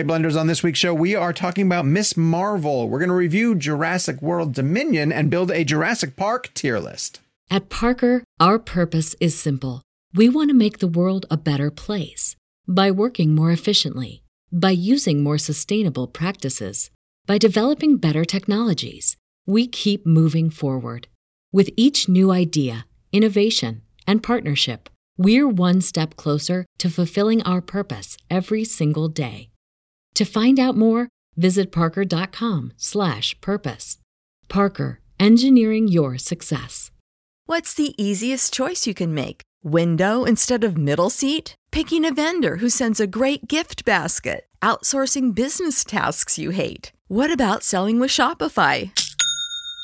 Hey, Blenders, on this week's show, we are talking about Ms. Marvel. We're going to review Jurassic World Dominion and build a Jurassic Park tier list. At Parker, our purpose is simple. We want to make the world a better place by working more efficiently, by using more sustainable practices, by developing better technologies. We keep moving forward. With each new idea, innovation, and partnership, we're one step closer to fulfilling our purpose every single day. To find out more, visit parker.com/purpose. Parker, engineering your success. What's the easiest choice you can make? Window instead of middle seat? Picking a vendor who sends a great gift basket? Outsourcing business tasks you hate? What about selling with Shopify?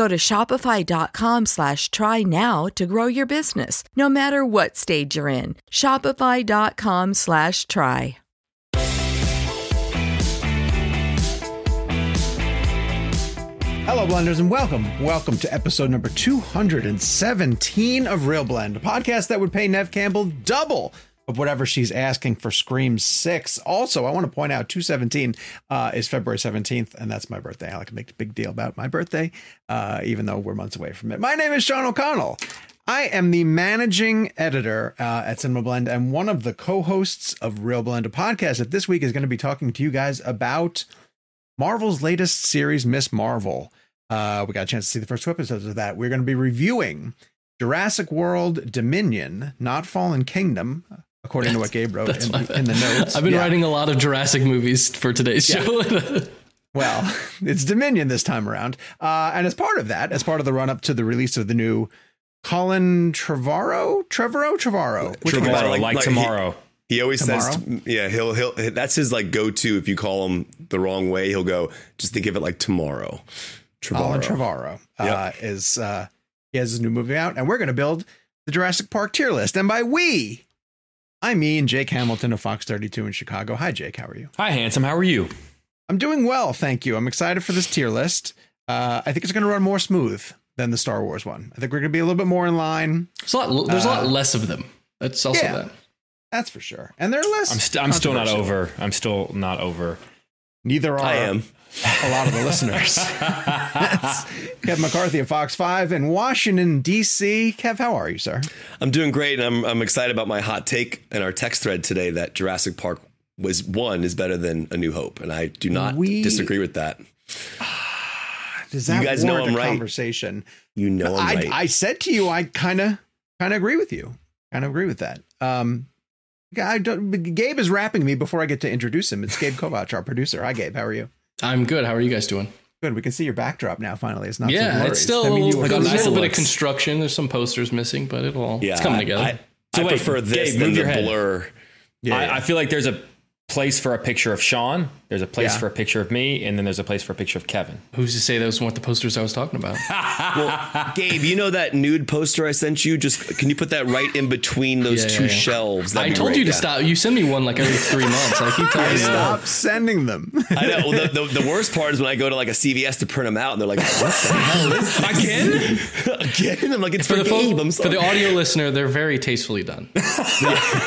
Go to shopify.com slash try now to grow your business, no matter what stage you're in. Shopify.com slash try. Hello, Blenders, and welcome. Welcome to episode number 217 of ReelBlend, a podcast that would pay Neve Campbell double of whatever she's asking for Scream 6. Also, I want to point out 217 uh, is February 17th, and that's my birthday. I like to make a big deal about my birthday, uh, even though we're months away from it. My name is Sean O'Connell. I am the managing editor uh, at Cinema Blend and one of the co hosts of ReelBlend, a podcast that this week is going to be talking to you guys about Marvel's latest series, Ms. Marvel. Uh, we got a chance to see the first two episodes of that. We're going to be reviewing Jurassic World Dominion, not Fallen Kingdom, according to what Gabe wrote in, in, the notes. I've been yeah. writing a lot of Jurassic movies for today's yeah. show. well, it's Dominion this time around. Uh, and as part of that, as part of the run up to the release of the new Colin Trevorrow, Trevorrow, Trevorrow, Trevorrow, like, like, tomorrow. He, he always tomorrow? says, yeah, he'll, he'll, that's his like go to. If you call him the wrong way, he'll go, just think of it like tomorrow. Trevorrow. Colin Trevorrow uh, yep. is uh, he has his new movie out, and we're going to build the Jurassic Park tier list. And by we, I mean Jake Hamilton of Fox 32 in Chicago. Hi, Jake. How are you? Hi, handsome. How are you? I'm doing well, thank you. I'm excited for this tier list. Uh, I think it's going to run more smooth than the Star Wars one. I think we're going to be a little bit more in line. There's a lot, there's a lot uh, less of them. That's also yeah, that. That's for sure. And they're less. I'm, st- I'm still not over. I'm still not over. Neither are I am a lot of the listeners. Kevin McCarthy of Fox 5 in Washington, D.C. Kev, how are you, sir? I'm doing great. And I'm, I'm excited about my hot take and our text thread today that Jurassic Park was one is better than A New Hope. And I do not we, disagree with that. Does that you guys know I'm right. conversation? You know I'm I, right. I said to you, I kind of kind of agree with you. Kind of agree with that. Um, I don't, Gabe is rapping me before I get to introduce him. It's Gabe Kovach, our producer. Hi, Gabe. How are you? I'm good. How are you guys doing? Good. We can see your backdrop now. Finally, it's not. Yeah, so it's still I mean, you like a nice little bit of construction. There's some posters missing, but it'll all yeah, it's coming together. I, so I wait, prefer this Gabe, than the blur. Yeah, I, I, feel like there's a place for a picture of Sean. There's a place yeah. for a picture of me, and then there's a place for a picture of Kevin. Who's to say those weren't the posters I was talking about? well, Gabe, you know that nude poster I sent you? Just can you put that right in between those yeah, two yeah, shelves? That'd I told great. you to stop. You send me one like every three months. I keep telling you stop sending them. I know. Well, the, the, the, worst part is when I go to like a CVS to print them out, and they're like, "What the hell is this? again? again?" I'm like, "It's for, for the Gabe. I'm sorry. For the audio listener, they're very tastefully done.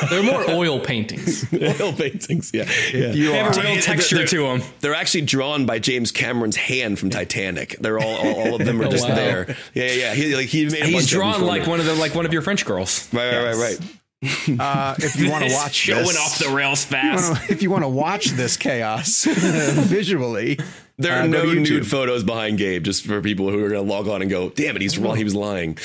they're more oil paintings. oil paintings. Yeah. If you they have a real texture they're, to them. They're actually drawn by James Cameron's hand from Titanic. They're all all, all of them are oh, just wow. there. Yeah, yeah. He like he made. He's drawn like one of the like one of your French girls. Right, right, yes. right, right. Uh, if you want to watch showing this, off the rails fast, if you want to watch this chaos visually, there are uh, no nude photos behind Gabe, just for people who are going to log on and go, "Damn it, he's wrong. He was lying."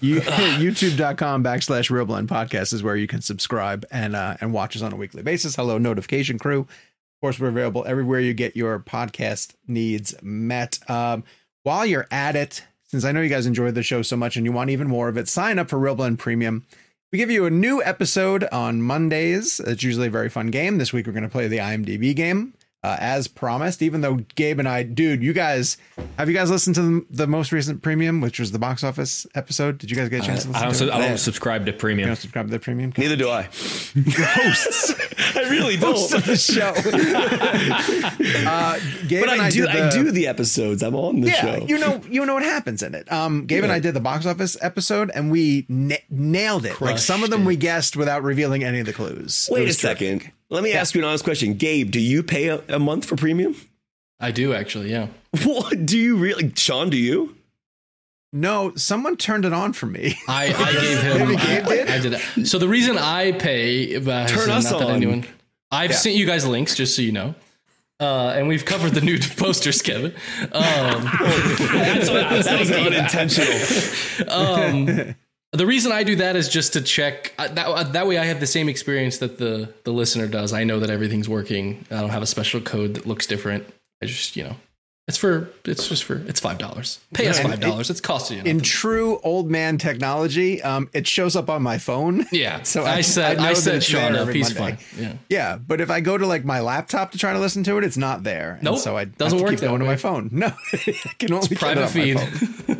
You, YouTube.com backslash ReelBlend Podcast is where you can subscribe and uh, and watch us on a weekly basis. Hello, notification crew. Of course, we're available everywhere you get your podcast needs met. Um, while you're at it, since I know you guys enjoyed the show so much and you want even more of it, sign up for ReelBlend Premium. We give you a new episode on Mondays. It's usually a very fun game. This week we're going to play the IMDb game uh, as promised. Even though Gabe and I, dude, you guys, have you guys listened to the, the most recent premium, which was the box office episode? Did you guys get a chance to listen I don't, to su- it? I don't subscribe to You premium. don't subscribe to the premium? Neither do I. Hosts. I really don't. Host of the show. uh, Gabe but and I do. did I do the episodes. I'm on the yeah, show. you know, you know what happens in it. Um, Gabe and I did the box office episode, and we na- nailed it. like some of them Crushed we guessed without revealing any of the clues. Wait a terrific. second. Let me ask you an honest question. Gabe, do you pay a, a month for premium? I do actually, yeah. What do you really? Sean, do you? No, someone turned it on for me. I, I gave him. Gabe I, did? I did. it. So the reason I pay, uh, Turn not us that on. anyone. I've sent you guys links just so you know. Uh, and we've covered the new posters, Kevin. Um, that's what I That was unintentional. Um, the reason I do that is just to check uh, that uh, that way I have the same experience that the the listener does. I know that everything's working. I don't have a special code that looks different. I just you know, it's for it's just for it's five dollars. Pay us five dollars. It's costing you. In true old man technology, um, it shows up on my phone. yeah. so I, I- said I I, said Sean up. He's Monday. fine. Yeah. Yeah, but if I go to like my laptop to try to listen to it, it's not there. And Nope, so I doesn't have to work keep that going to my phone. No, I can only get private it feed.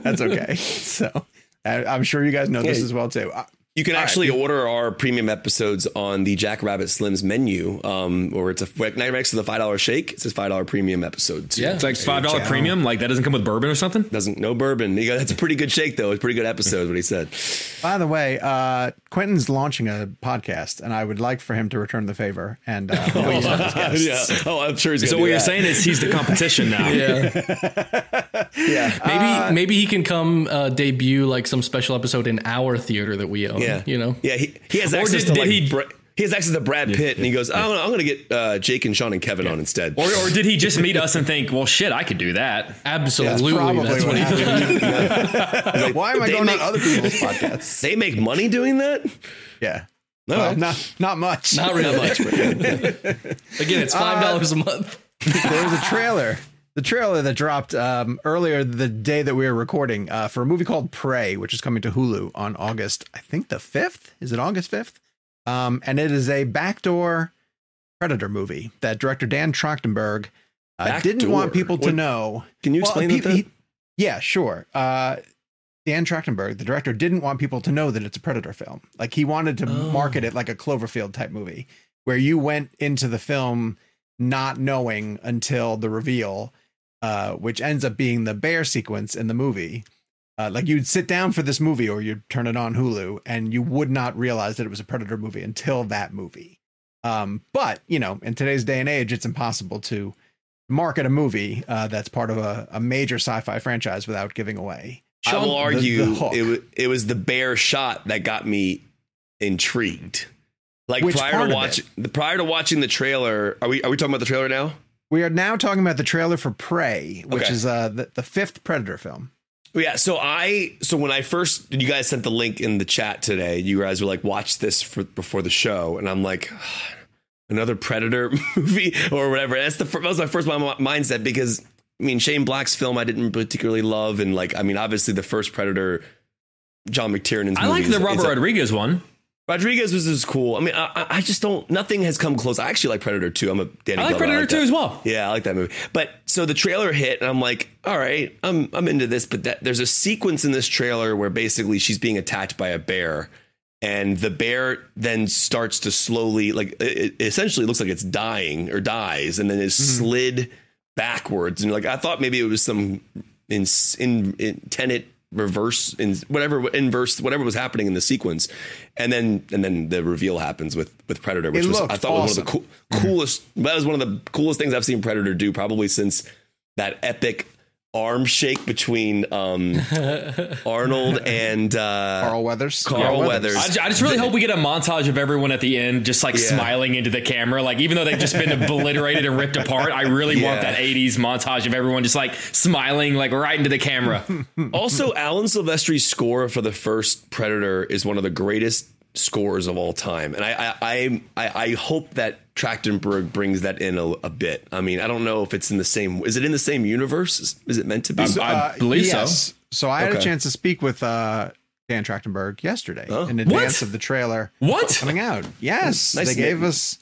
That's okay. So I'm sure you guys know this as well too. Uh, You can actually order our premium episodes on the Jack Rabbit Slims menu, um, or it's a right next to the five dollar shake. It says five dollar premium episodes. Yeah. It's like five dollar premium. Like that doesn't come with bourbon or something. doesn't no bourbon. You got, that's a pretty good shake though. It's a pretty good episode. What he said. By the way, uh, Quentin's launching a podcast, and I would like for him to return the favor. And uh, we'll use him as guests. yeah. Oh, I'm sure he's. So what do you're that. saying is he's the competition now. Yeah. Yeah. Maybe maybe he can come uh, debut like some special episode in our theater that we own. Yeah. You know. Yeah. He, he has Or access did- to did like. he- Bra- he has access to Brad Pitt, and he goes, "I'm, I'm going to get uh, Jake and Sean and Kevin on instead." Or, or did he just meet us and think, well, shit, I could do that? Absolutely. probably That's what he happened. Why am I They going make- on other people's podcasts? they make money doing that. Yeah. No, Well, not not much. Not really. much. but- Again, it's five dollars a month. there was a trailer. The trailer that dropped um, earlier the day that we were recording uh, for a movie called Prey, which is coming to Hulu on August, I think the 5th. Is it August 5th? Um, and it is a backdoor Predator movie that director Dan Trachtenberg uh, didn't want people to What- know. Can you Well, explain pe- that? he- yeah, sure. Uh, Dan Trachtenberg, the director, didn't want people to know that it's a Predator film. Like he wanted to market it like a Cloverfield type movie, where you went into the film not knowing until the reveal, uh, which ends up being the bear sequence in the movie. Uh, like you'd sit down for this movie or you'd turn it on Hulu and you would not realize that it was a Predator movie until that movie. Um, but, you know, in today's day and age, it's impossible to market a movie uh, that's part of a, a major sci-fi franchise without giving away. I will the- the argue hook. it, was, it was the bear shot that got me intrigued. Like Which prior to of watching, the prior to watching the trailer, are we are we talking about the trailer now? We are now talking about the trailer for Prey, which Okay. is uh, the, the fifth Predator film. Yeah. So I so when I first you guys sent the link in the chat today, you guys were like, watch this for before the show, and I'm like. Another Predator movie or whatever. That's the that was my first mindset because I mean Shane Black's film I didn't particularly love, and like I mean obviously the first Predator, John McTiernan's. I like the Robert Rodriguez one. Rodriguez was is cool. I mean, I, I- I just don't. Nothing has come close. I actually like Predator 2. I'm a Danny. I like Glover, Predator 2 as well. Yeah, I like that movie. But so the trailer hit, and I'm like, all right, I'm I'm into this. But that, there's a sequence in this trailer where basically she's being attacked by a bear, and the bear then starts to slowly, like, it, it essentially looks like it's dying or dies, and then is mm-hmm. slid backwards. And like, I thought maybe it was some in in, in tenet reverse in whatever inverse whatever was happening in the sequence. And then and then the reveal happens with with predator which was i thought was one of the cool, coolest that was one of the coolest things i've seen predator do probably since that epic arm shake between um arnold and uh Carl Weathers. Carl Yeah, Weathers. I, ju- I just really hope we get a montage of everyone at the end just like Yeah. smiling into the camera. Like, even though they've just been obliterated and ripped apart, I really want that 80s montage of everyone just like smiling, like right into the camera. also alan silvestri's score for the first predator is one of the greatest scores of all time and i i i, I, I hope that trachtenberg brings that in a, a bit i mean i don't know if it's in the same is it in the same universe is, is it meant to be I- I believe so. so. so I had Okay. a chance to speak with uh, Dan Trachtenberg yesterday Oh. in advance What? of the trailer What? coming out. Yes, Nice they gave meet- us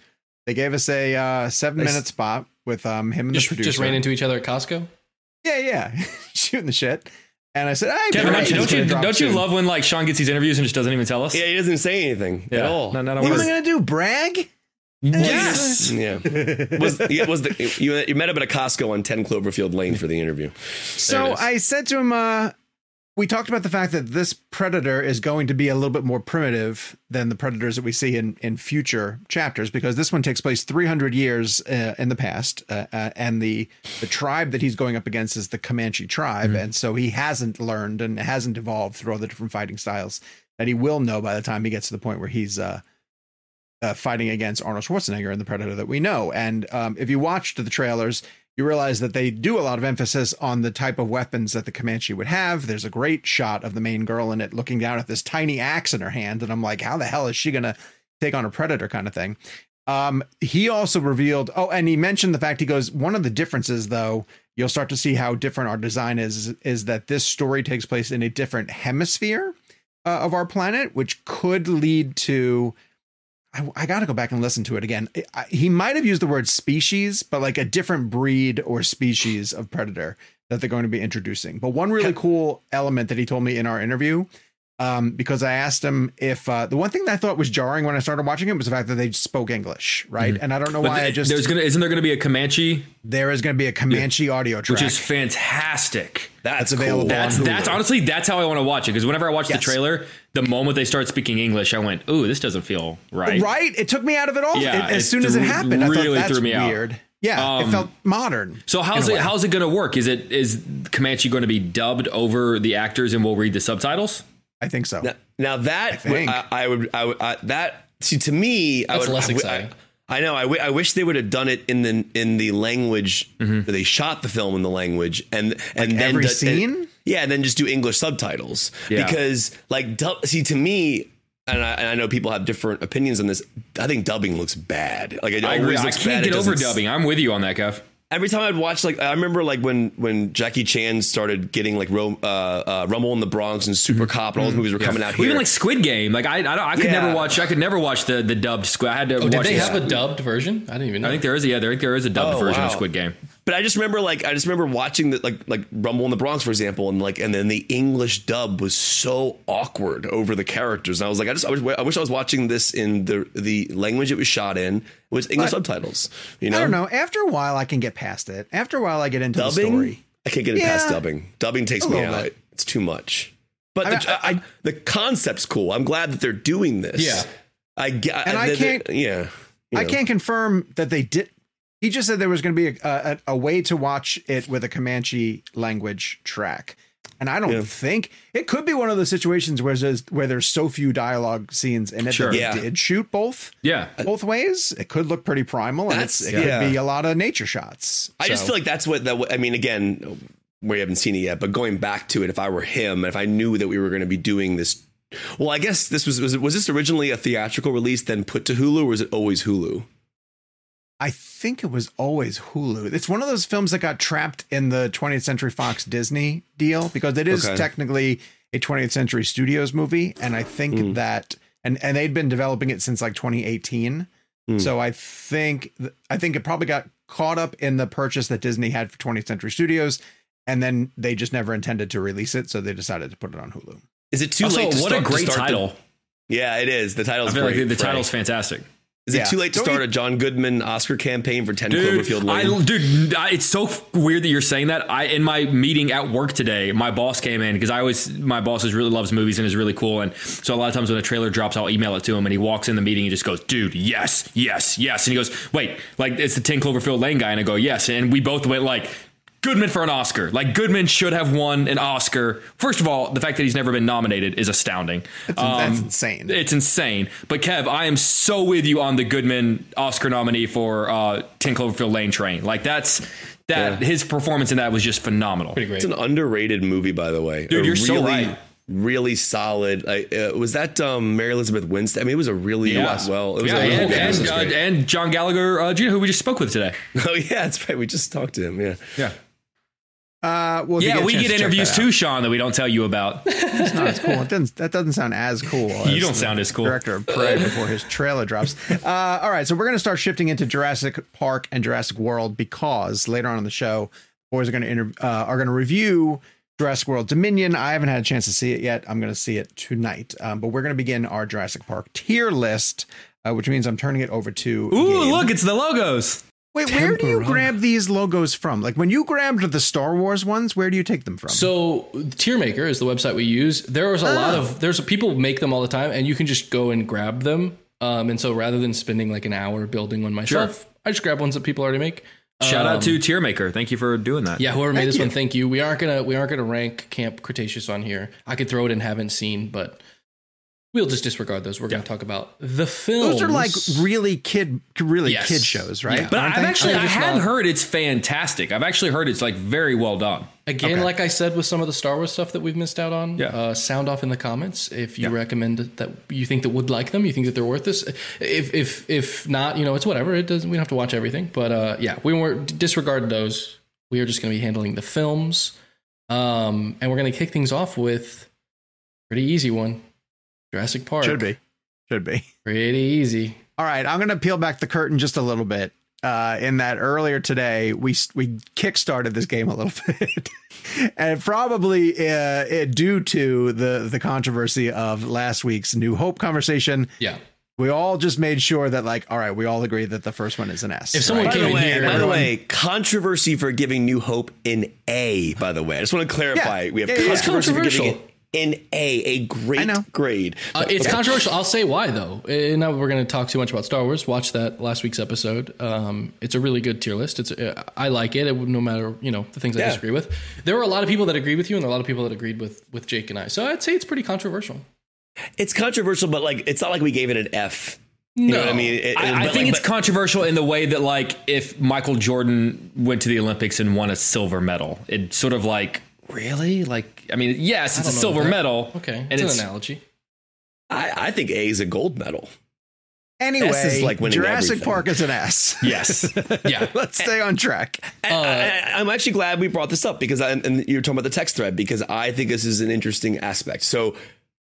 they gave us a uh, seven Nice. minute spot with um him and Just, the producer. just ran into each other at Costco. yeah, yeah, shooting the shit. And I said, "Hey, Kevin, don't you don't you, don't you love when like Sean gets these interviews and just doesn't even tell us? Yeah, he doesn't say anything Yeah. at all. No, no, no. What am I gonna do? Brag? Yes. Yeah. was, yeah, was the, you, you met him at a Costco on 10 Cloverfield Lane for the interview. So There it is. I said to him, uh, we talked about the fact that this predator is going to be a little bit more primitive than the predators that we see in, in future chapters because this one takes place 300 years uh, in the past uh, uh, and the the tribe that he's going up against is the Comanche tribe and so he hasn't learned and hasn't evolved through all the different fighting styles that he will know by the time he gets to the point where he's uh, uh, fighting against Arnold Schwarzenegger and the Predator that we know. And um, if you watched the trailers, you realize that they do a lot of emphasis on the type of weapons that the Comanche would have. There's a great shot of the main girl in it looking down at this tiny axe in her hand, and I'm like, how the hell is she gonna take on a predator kind of thing? Um, he also revealed, oh, and he mentioned the fact he goes, one of the differences though, you'll start to see how different our design is, is that this story takes place in a different hemisphere uh, of our planet, which could lead to I, I got to go back and listen to it again. I, he might have used the word species, but like a different breed or species of predator that they're going to be introducing. But one really cool element that he told me in our interview, um, because I asked him if uh, the one thing that I thought was jarring when I started watching it was the fact that they spoke English, right? And I don't know But why I just there's gonna isn't there gonna be a Comanche, there is going to be a Comanche audio track, which is fantastic. That's available cool. That's that's honestly that's how I want to watch it because whenever I watch Yes. the trailer, the moment they start speaking English, I went, "Ooh, this doesn't feel right." right. It took me out of it all. Yeah, It- as it soon as it happened, I really thought that's threw me out. weird. Yeah, it Um, felt modern. So how's it how's it going to work? Is it is Comanche going to be dubbed over the actors and we'll read the subtitles? I think so. Now, now that think. I, I would, I would, I, that see to me, I That's would, less I, would- exciting. I, I know. I, w- I wish they would have done it in the in the language Mm-hmm. that they shot the film in the language, and and then every do- scene? and- yeah, and then just do English subtitles Yeah. because like dub, see to me. And I, and I know people have different opinions on this. I think dubbing looks bad. Like it I agree. always I can't bad. Get over dubbing. I'm with you on that, Kev. Every time I'd watch, like I remember, like when when Jackie Chan started getting like Ro- uh, uh, Rumble in the Bronx and Super Cop and all those movies were coming out here. Even like Squid Game, like I, I, don't, I could Yeah. never watch. I could never watch the the dubbed Squid. I had to. Oh, watch did they the- have a dubbed version? I didn't even know. I think there is. A, yeah, there, I think there is a dubbed Oh, version of. Squid Game. But I just remember like I just remember watching the like like Rumble in the Bronx for example and like and then the English dub was so awkward over the characters and I was like I just I, wish I wish I was watching this in the the language it was shot in with English subtitles you know I don't know. After a while, I can get past it. After a while, I get into the dubbing story. I can't get it past dubbing dubbing takes me out bit. it's too much but I the, I- the concept's cool I'm glad that they're doing this Yeah. I get And I can't- yeah you I can't confirm that they did. He just said there was going to be a, a, a way to watch it with a Comanche language track. And I don't Yeah. think it could be one of those situations where there's where there's so few dialogue scenes and it Sure. they Yeah. did shoot both Yeah. both ways. It could look pretty primal, and it's, it yeah. could be a lot of nature shots. I just feel like that's what that. I mean, again, we haven't seen it yet, but going back to it, if I were him, if I knew that we were going to be doing this, well, I guess this was was, was this originally a theatrical release, then put to Hulu, or was it always Hulu? I think it was always Hulu. It's one of those films that got trapped in the 20th Century Fox Disney deal because it is Okay. technically a 20th Century Studios movie, and I think Mm. that and and they'd been developing it since like 2018. Mm. So I think I think it probably got caught up in the purchase that Disney had for 20th Century Studios, and then they just never intended to release it, so they decided to put it on Hulu. Is it too also, late? To what start, a to great start the- title! yeah, it is. The I title's feel great. like the, the Frank. title's fantastic. Is it Yeah. too late to Don't start we- a John Goodman uh, Oscar campaign for Ten Dude, Cloverfield I, Lane? dude, I, it's so f- weird that you're saying that. I in my meeting at work today, my boss came in because I always my boss is really loves movies and is really cool, and so a lot of times when a trailer drops, I'll email it to him, and he walks in the meeting and just goes, "Dude, yes, yes, yes," and he goes, "Wait, like it's the Ten Cloverfield Lane guy," and I go, "Yes," and we both went like. Goodman for an Oscar. Like Goodman should have won an Oscar. First of all, the fact that he's never been nominated is astounding. That's, that's insane. It's insane. But Kev, I am so with you on the Goodman Oscar nominee for uh, 10 Cloverfield Lane Train. Like that's that Yeah. his performance in that was just phenomenal. Pretty great. It's an underrated movie, by the way. Dude, A you're so right. Really solid. I, uh, was that um, Mary Elizabeth Winstead? I mean, it was a really Yeah. well. It was yeah, a really and, good- and, uh, and John Gallagher uh, Jr., who we just spoke with today. oh yeah, that's right. We just talked to him. Yeah. Yeah. Uh, well, Yeah, we get interviews too, Sean, that we don't tell you about. It's not as cool. It doesn't, that doesn't sound as cool. You as don't sound as cool. Director of Prey before his trailer drops. Uh, all right, so we're going to start shifting into Jurassic Park and Jurassic World because later on in the show, boys are going to inter- uh, are going to review Jurassic World Dominion. I haven't had a chance to see it yet. I'm going to see it tonight. Um, but we're going to begin our Jurassic Park tier list, uh, which means I'm turning it over to. Ooh, Gabe. look, it's the logos. Wait, where do you grab these logos from? Like when you grabbed the Star Wars ones, where do you take them from? So Tiermaker is the website we use. There was a lot Oh. of there's people make them all the time, and you can just go and grab them. Um, and so rather than spending like an hour building one myself, I just grab ones that people already make. Shout Um, out to Tiermaker. Thank you for doing that. Yeah, whoever made Thank this you. one, thank you. We aren't gonna we aren't gonna rank Camp Cretaceous on here. I could throw it in haven't seen, but we'll just disregard those. We're gonna talk about the films. Those are like really kid, really Yes. kid shows, right? Yeah. But Aren't I've they? actually, I just had not- heard it's fantastic. I've actually heard it's like very well done. Again, Okay. like I said with some of the Star Wars stuff that we've missed out on, Yeah. uh, sound off in the comments if you Yeah. recommend that you think that would like them, you think that they're worth this. If if if not, you know, it's whatever. It doesn't. We don't have to watch everything, but uh, yeah, we won't disregard those. We are just going to be handling the films, um, and we're going to kick things off with pretty easy one, Jurassic Park. should be, should be. pretty easy. All right, I'm going to peel back the curtain just a little bit. Uh, in that earlier today, we we kickstarted this game a little bit, and probably uh, it, due to the the controversy of last week's New Hope conversation, Yeah. we all just made sure that like, all right, we all agree that the first one is an S. If someone right? By came the in way, here, by the way, controversy for giving New Hope in A. By the way, I just want to clarify. Yeah. We have Yeah, yeah, yeah. controversy for giving it in a great grade. Uh, it's controversial. I'll say why though. And now we're going to talk too much about Star Wars. Watch that last week's episode. Um, it's a really good tier list. It's uh, I like it. it. No matter you know the things I disagree with. There were a lot of people that agree with you, and there are a lot of people that agreed with with Jake and I. So I'd say it's pretty controversial. It's controversial, but like it's not like we gave it an F. You know what I mean? It- I, it- I but, think like, it's but- controversial in the way that, like, if Michael Jordan went to the Olympics and won a silver medal, it sort of like, really? Like, I mean, yes, it's a silver medal. Okay, And it's, it's, an analogy. I, I think A is a gold medal. Anyway, S is like winning Jurassic everything. Park is an S. yes. Yeah. Let's stay on track. And I, I'm actually glad we brought this up because I, and you're talking about the text thread because I think this is an interesting aspect. So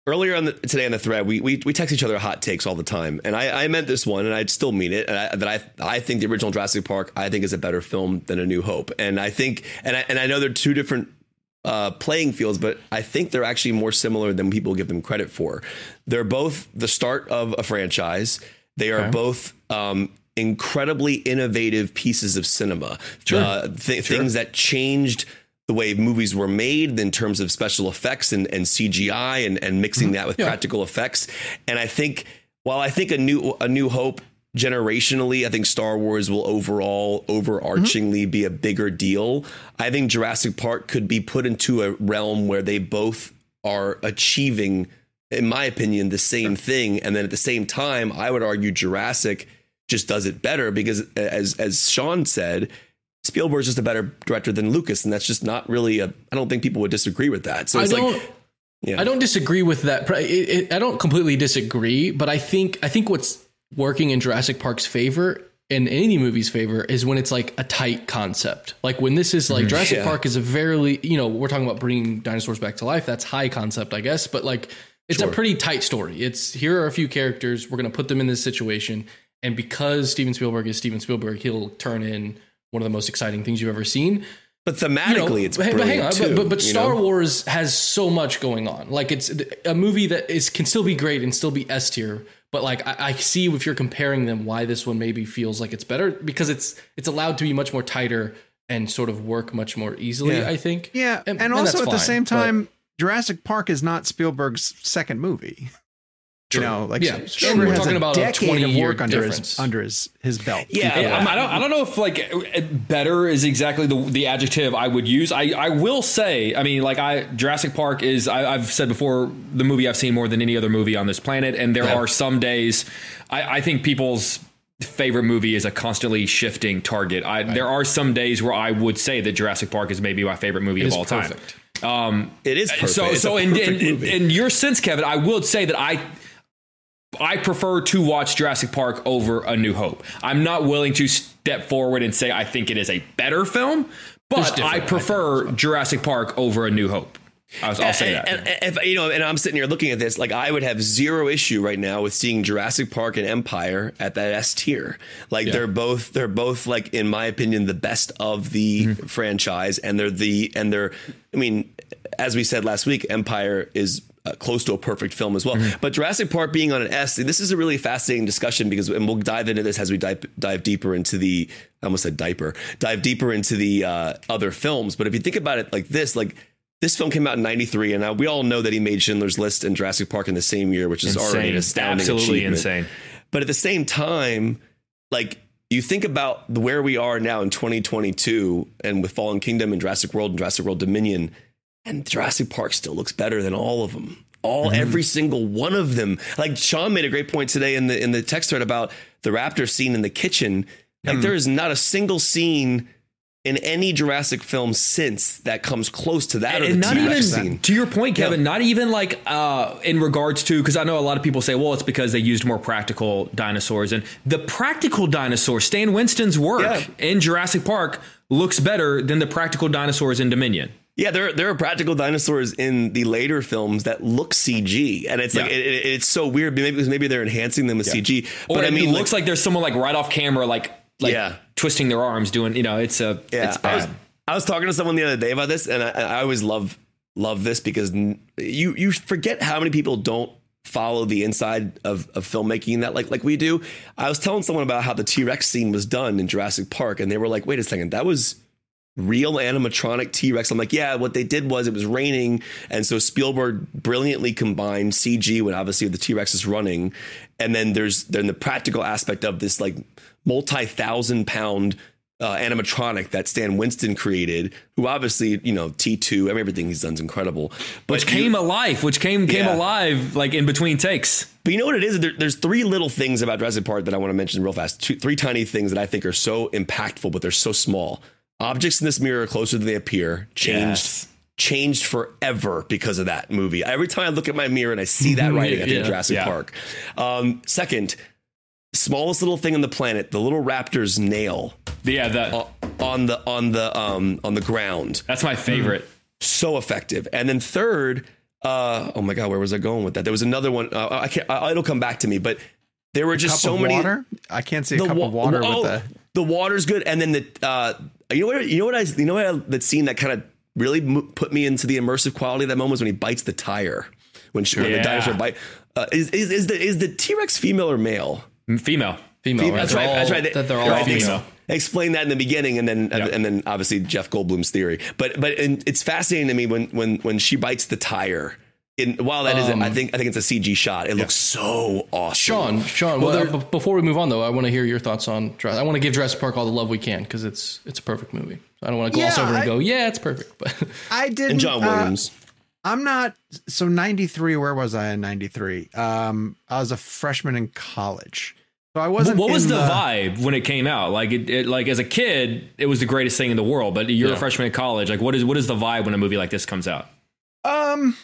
earlier on the, today on the thread, we, we we text each other hot takes all the time, and I, I meant this one, and I still mean it. And I, that I I think the original Jurassic Park I think is a better film than A New Hope, and I think and I and I know they're two different uh, playing fields, but I think they're actually more similar than people give them credit for. They're both the start of a franchise. They are both um, incredibly innovative pieces of cinema. Uh, th- Things that changed the way movies were made in terms of special effects and, and CGI and, and mixing that with practical effects. And I think while I think a new a New Hope generationally, I think Star Wars will overall overarchingly be a bigger deal. I think Jurassic Park could be put into a realm where they both are achieving, in my opinion, the same thing. And then at the same time, I would argue Jurassic just does it better because as as Sean said, Spielberg's just a better director than Lucas, and that's just not really a. I don't think people would disagree with that. So I it's don't. like, yeah. I don't disagree with that. I don't completely disagree, but I think I think what's working in Jurassic Park's favor in any movie's favor is when it's like a tight concept. Like when this is like Jurassic Mm-hmm. Yeah. Park is a very you know we're talking about bringing dinosaurs back to life. That's high concept, I guess, but like it's a pretty tight story. It's here are a few characters. We're going to put them in this situation, and because Steven Spielberg is Steven Spielberg, he'll turn in one of the most exciting things you've ever seen but you know, thematically, it's but, but hang on, brilliant but, but, but Star know? Wars has so much going on. Like it's a movie that is can still be great and still be S tier. But like I, I see if you're comparing them, why this one maybe feels like it's better because it's it's allowed to be much more tighter and sort of work much more easily. Yeah. I think. Yeah, and, and also that's at the fine, same but- time, Jurassic Park is not Spielberg's second movie. True. You know, like Yeah. We're has talking a about a decade of 20-year work under his under his his belt. Yeah, Yeah, I'm- don't. I don't know if like better is exactly the the adjective I would use. I I will say. I mean, like I Jurassic Park is. I, I've said before the movie I've seen more than any other movie on this planet, and there Yeah. are some days. I, I think people's favorite movie is a constantly shifting target. I, There are some days where I would say that Jurassic Park is maybe my favorite movie It of all perfect. time. it is perfect. So, It's so in, in, in your sense, Kevin, I would say that I I prefer to watch Jurassic Park over A New Hope. I'm not willing to step forward and say I think it is a better film, But I different, I prefer Jurassic Park over A New Hope. I'll, I'll say that. And, and if, you know, and I'm sitting here looking at this, like I would have zero issue right now with seeing Jurassic Park and Empire at that S tier. Like Yeah. they're both, they're both like, in my opinion, the best of the Mm-hmm. franchise, and they're the, and they're, I mean, as we said last week, Empire is. Uh, close to a perfect film as well, Mm-hmm. but Jurassic Park being on an S, this is a really fascinating discussion because, and we'll dive into this as we dive dive deeper into the, I almost said diaper, dive deeper into the uh, other films. But if you think about it like this, like this film came out in 93 and we all know that he made Schindler's List and Jurassic Park in the same year which is already an astounding Absolutely achievement. insane. but at the same time like you think about where we are now in 2022 and with Fallen Kingdom and Jurassic World and Jurassic World Dominion and Jurassic Park still looks better than all of them all every single one of them like Sean made a great point today in the in the text thread about the raptor scene in the kitchen like there is not a single scene in any Jurassic film since that comes close to that and not even scene. to your point, Kevin. Yeah. Not even like uh, in regards to because I know a lot of people say, well, it's because they used more practical dinosaurs, and the practical dinosaur, Stan Winston's work Yeah. in Jurassic Park looks better than the practical dinosaurs in Dominion. Yeah, there there are practical dinosaurs in the later films that look CG, and it's like Yeah. it, it- it's so weird. Maybe because maybe they're enhancing them with CG, Or but I mean, looks like, there's someone like right off camera, like like Yeah. twisting their arms, doing you know, it's a yeah. it's I was I was talking to someone the other day about this, and I, I always love love this because you you forget how many people don't follow the inside of, of filmmaking that like like we do. I was telling someone about how the T Rex scene was done in Jurassic Park, and they were like, "Wait a second, that was." Real animatronic T-Rex. I'm like, yeah, what they did was it was raining. And so Spielberg brilliantly combined CG when obviously the T-Rex is running. And then there's then the practical aspect of this like multi-thousand pound uh, animatronic that Stan Winston created, who obviously, you know, T2, everything he's done is incredible. But which you- came alive, which came came Yeah. alive like in between takes. But you know what it is? There, there's three little things about Jurassic Park that I want to mention real fast. Two, three tiny things that I think are so impactful, but they're so small. Objects in this mirror are closer than they appear. Changed. Yes. Changed forever because of that movie. Every time I look at my mirror and I see that writing, I think Yeah. Jurassic Yeah. Park. Um, second, smallest little thing on the planet, the little raptor's nail Yeah, that on the on the um, on the ground that's my favorite. so effective. And then third, uh, oh my god, where was I going with that? There was another one. Uh, I can't. I, it'll come back to me. But there were just cup so of many. water. I can't see a The cup wa- of water oh, with the. the water's good, and then the uh, you know what you know what I you know what I, that scene that kind of really mo- put me into the immersive quality of that moment was when he bites the tire when, she, when the dinosaur bite. Uh, is, is is the is the T Rex female or male? Female. Female. That's right. all- that's right. That they're all right, they female. Explain that in the beginning, and then Yeah. and then obviously Jeff Goldblum's theory. But but and it's fascinating to me when when when she bites the tire. In while that is, Um, I think I think it's a CG shot. It looks so awesome. Sean, Sean. Well, Well, there- uh, b- before we move on, though, I want to hear your thoughts on. Jurassic. I want to give Jurassic Park all the love we can because it's it's a perfect movie. I don't want to gloss Yeah, over and go, yeah, it's perfect. But I did. and John Williams. I'm not. So 93. Where was I in 93? Um, I was a freshman in college. So I wasn't. what was in the, vibe when it came out? Like it, it, like as a kid, it was the greatest thing in the world. But you're Yeah. a freshman in college. Like what is what is the vibe when a movie like this comes out? Um,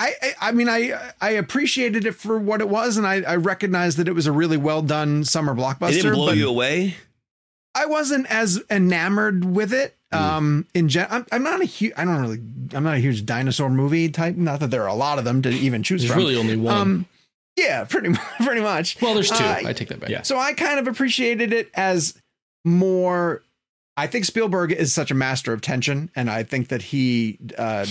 I, I I mean I I appreciated it for what it was, and I I recognized that it was a really well done summer blockbuster. It didn't blow but you away. I wasn't as enamored with it. Hmm. Um, in gen, I'm, I'm not a huge. I don't really. I'm not a huge dinosaur movie type. Not that there are a lot of them to even choose there's from. really only one. Um, yeah, pretty much. Pretty much. well, there's two. uh, I take that back. yeah. So I kind of appreciated it as more. I think Spielberg is such a master of tension, and I think that he uh,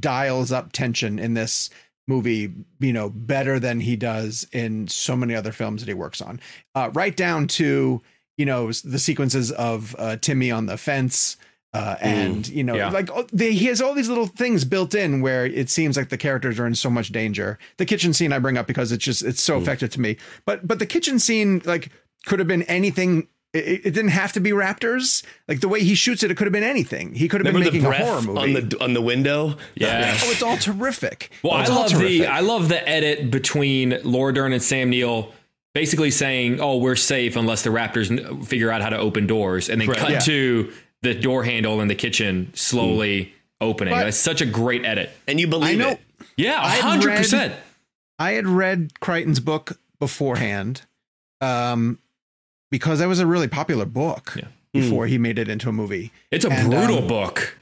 dials up tension in this movie, you know, better than he does in so many other films that he works on. Uh, right down to you know the sequences of uh, Timmy on the fence. Uh, and you know, yeah. like oh, they, he has all these little things built in where it seems like the characters are in so much danger. The kitchen scene I bring up because it's just it's so effective to me. But but the kitchen scene like could have been anything. It, it didn't have to be raptors. Like the way he shoots it, it could have been anything. He could have Remember been making a horror movie. on the on the window? Yeah. oh, it's all terrific. Well, I It's all love the. I love the edit between Laura Dern and Sam Neill, basically saying, "Oh, we're safe unless the Raptors figure out how to open doors," and then cut Yeah. to the door handle in the kitchen slowly opening. But- That's such a great edit. And you I believe know. it. Yeah, I'd hundred percent. I had read Crichton's book beforehand, um, because that was a really popular book. Yeah. before he made it into a movie. It's a And, brutal um, book.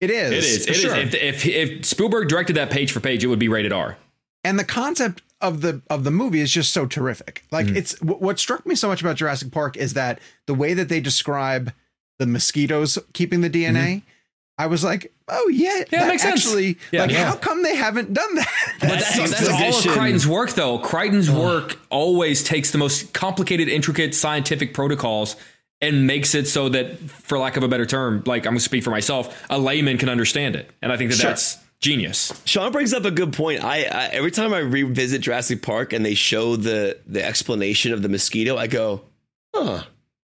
It is. It is. It is. sure. If, if if Spielberg directed that page for page, it would be rated R. and the concept of the of the movie is just so terrific. Like Mm-hmm. it's wh- what struck me so much about Jurassic Park is that the way that they describe the mosquitoes keeping the DNA. I was like, oh yeah. Yeah, it that makes sense. actually. Yeah. like, Yeah. how come they haven't done that? But That's that's, so that's all of. Crichton's work, though. Crichton's work always takes the most complicated, intricate scientific protocols and makes it so that, for lack of a better term, like I'm going to speak for myself, a layman can understand it. And I think that Sure. that's genius. Sean brings up a good point. I, I every time I revisit Jurassic Park and they show the the explanation of the mosquito, I go, huh.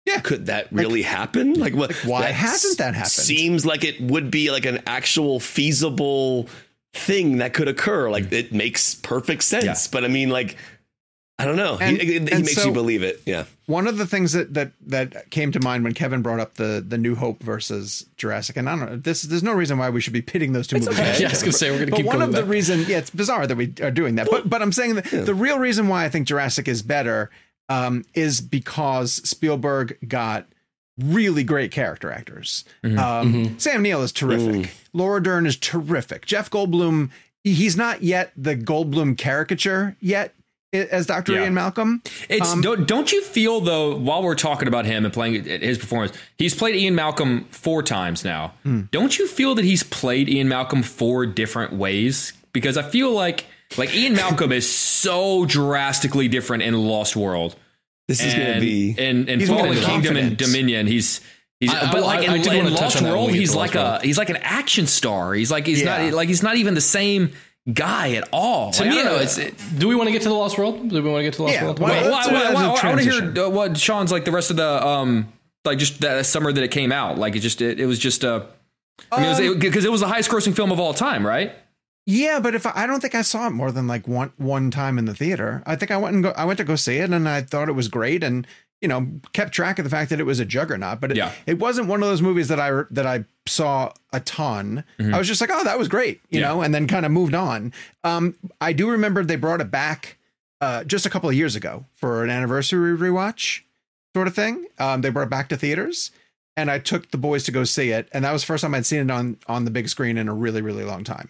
Yeah. Could that really happen? Like what why that hasn't that happened? Seems like it would be like an actual feasible thing that could occur. Like mm. it makes perfect sense. Yeah. But I mean like I don't know. And- he he and makes so- you believe it. Yeah. One of the things that that that came to mind when Kevin brought up the the New Hope versus Jurassic, and I don't know, this there's no reason why we should be pitting those two movies. okay. against Yeah, I was each gonna other. say, we're gonna but keep one of the reason, yeah, it's bizarre that we are doing that. But but I'm saying that the real reason why I think Jurassic is better um, is because Spielberg got really great character actors. Mm-hmm. Um, Sam Neill is terrific. Laura Dern is terrific. Jeff Goldblum, he's not yet the Goldblum caricature yet as Dr. Yeah. Ian Malcolm. It's Um, don't, don't you feel though while we're talking about him and playing his performance, he's played Ian Malcolm four times now. Hmm. Don't you feel that he's played Ian Malcolm four different ways? Because I feel like like Ian Malcolm is so drastically different in Lost World. This is gonna be in, in He's Fallen more Kingdom and. Dominion. He's he's I- but I- like I in, do in Lost on World, he's to like Lost a he's like an action star. He's like he's Yeah. not like he's not even the same guy at all. To Like, me, don't know. uh, It's, it, do we want to get to the Lost World? Do we want to get to the Lost Yeah, World? why- Okay. Well, well, well, it as a well, I want to hear uh, what Sean's like the rest of the um like just that summer that it came out. Like it just it, it was just uh I mean, Um, because it, 'cause it was the highest grossing film of all time, right? Yeah, but if I, I don't think I saw it more than like one one time in the theater. I think I went and go, I went to go see it, and I thought it was great, and you know kept track of the fact that it was a juggernaut. But it, Yeah. it wasn't one of those movies that I that I saw a ton. I was just like, oh, that was great, you Mm-hmm. Yeah. know, and then kind of moved on. Um, I do remember they brought it back uh, just a couple of years ago for an anniversary rewatch sort of thing. Um, they brought it back to theaters. And I took the boys to go see it, and that was the first time I'd seen it on on the big screen in a really, really long time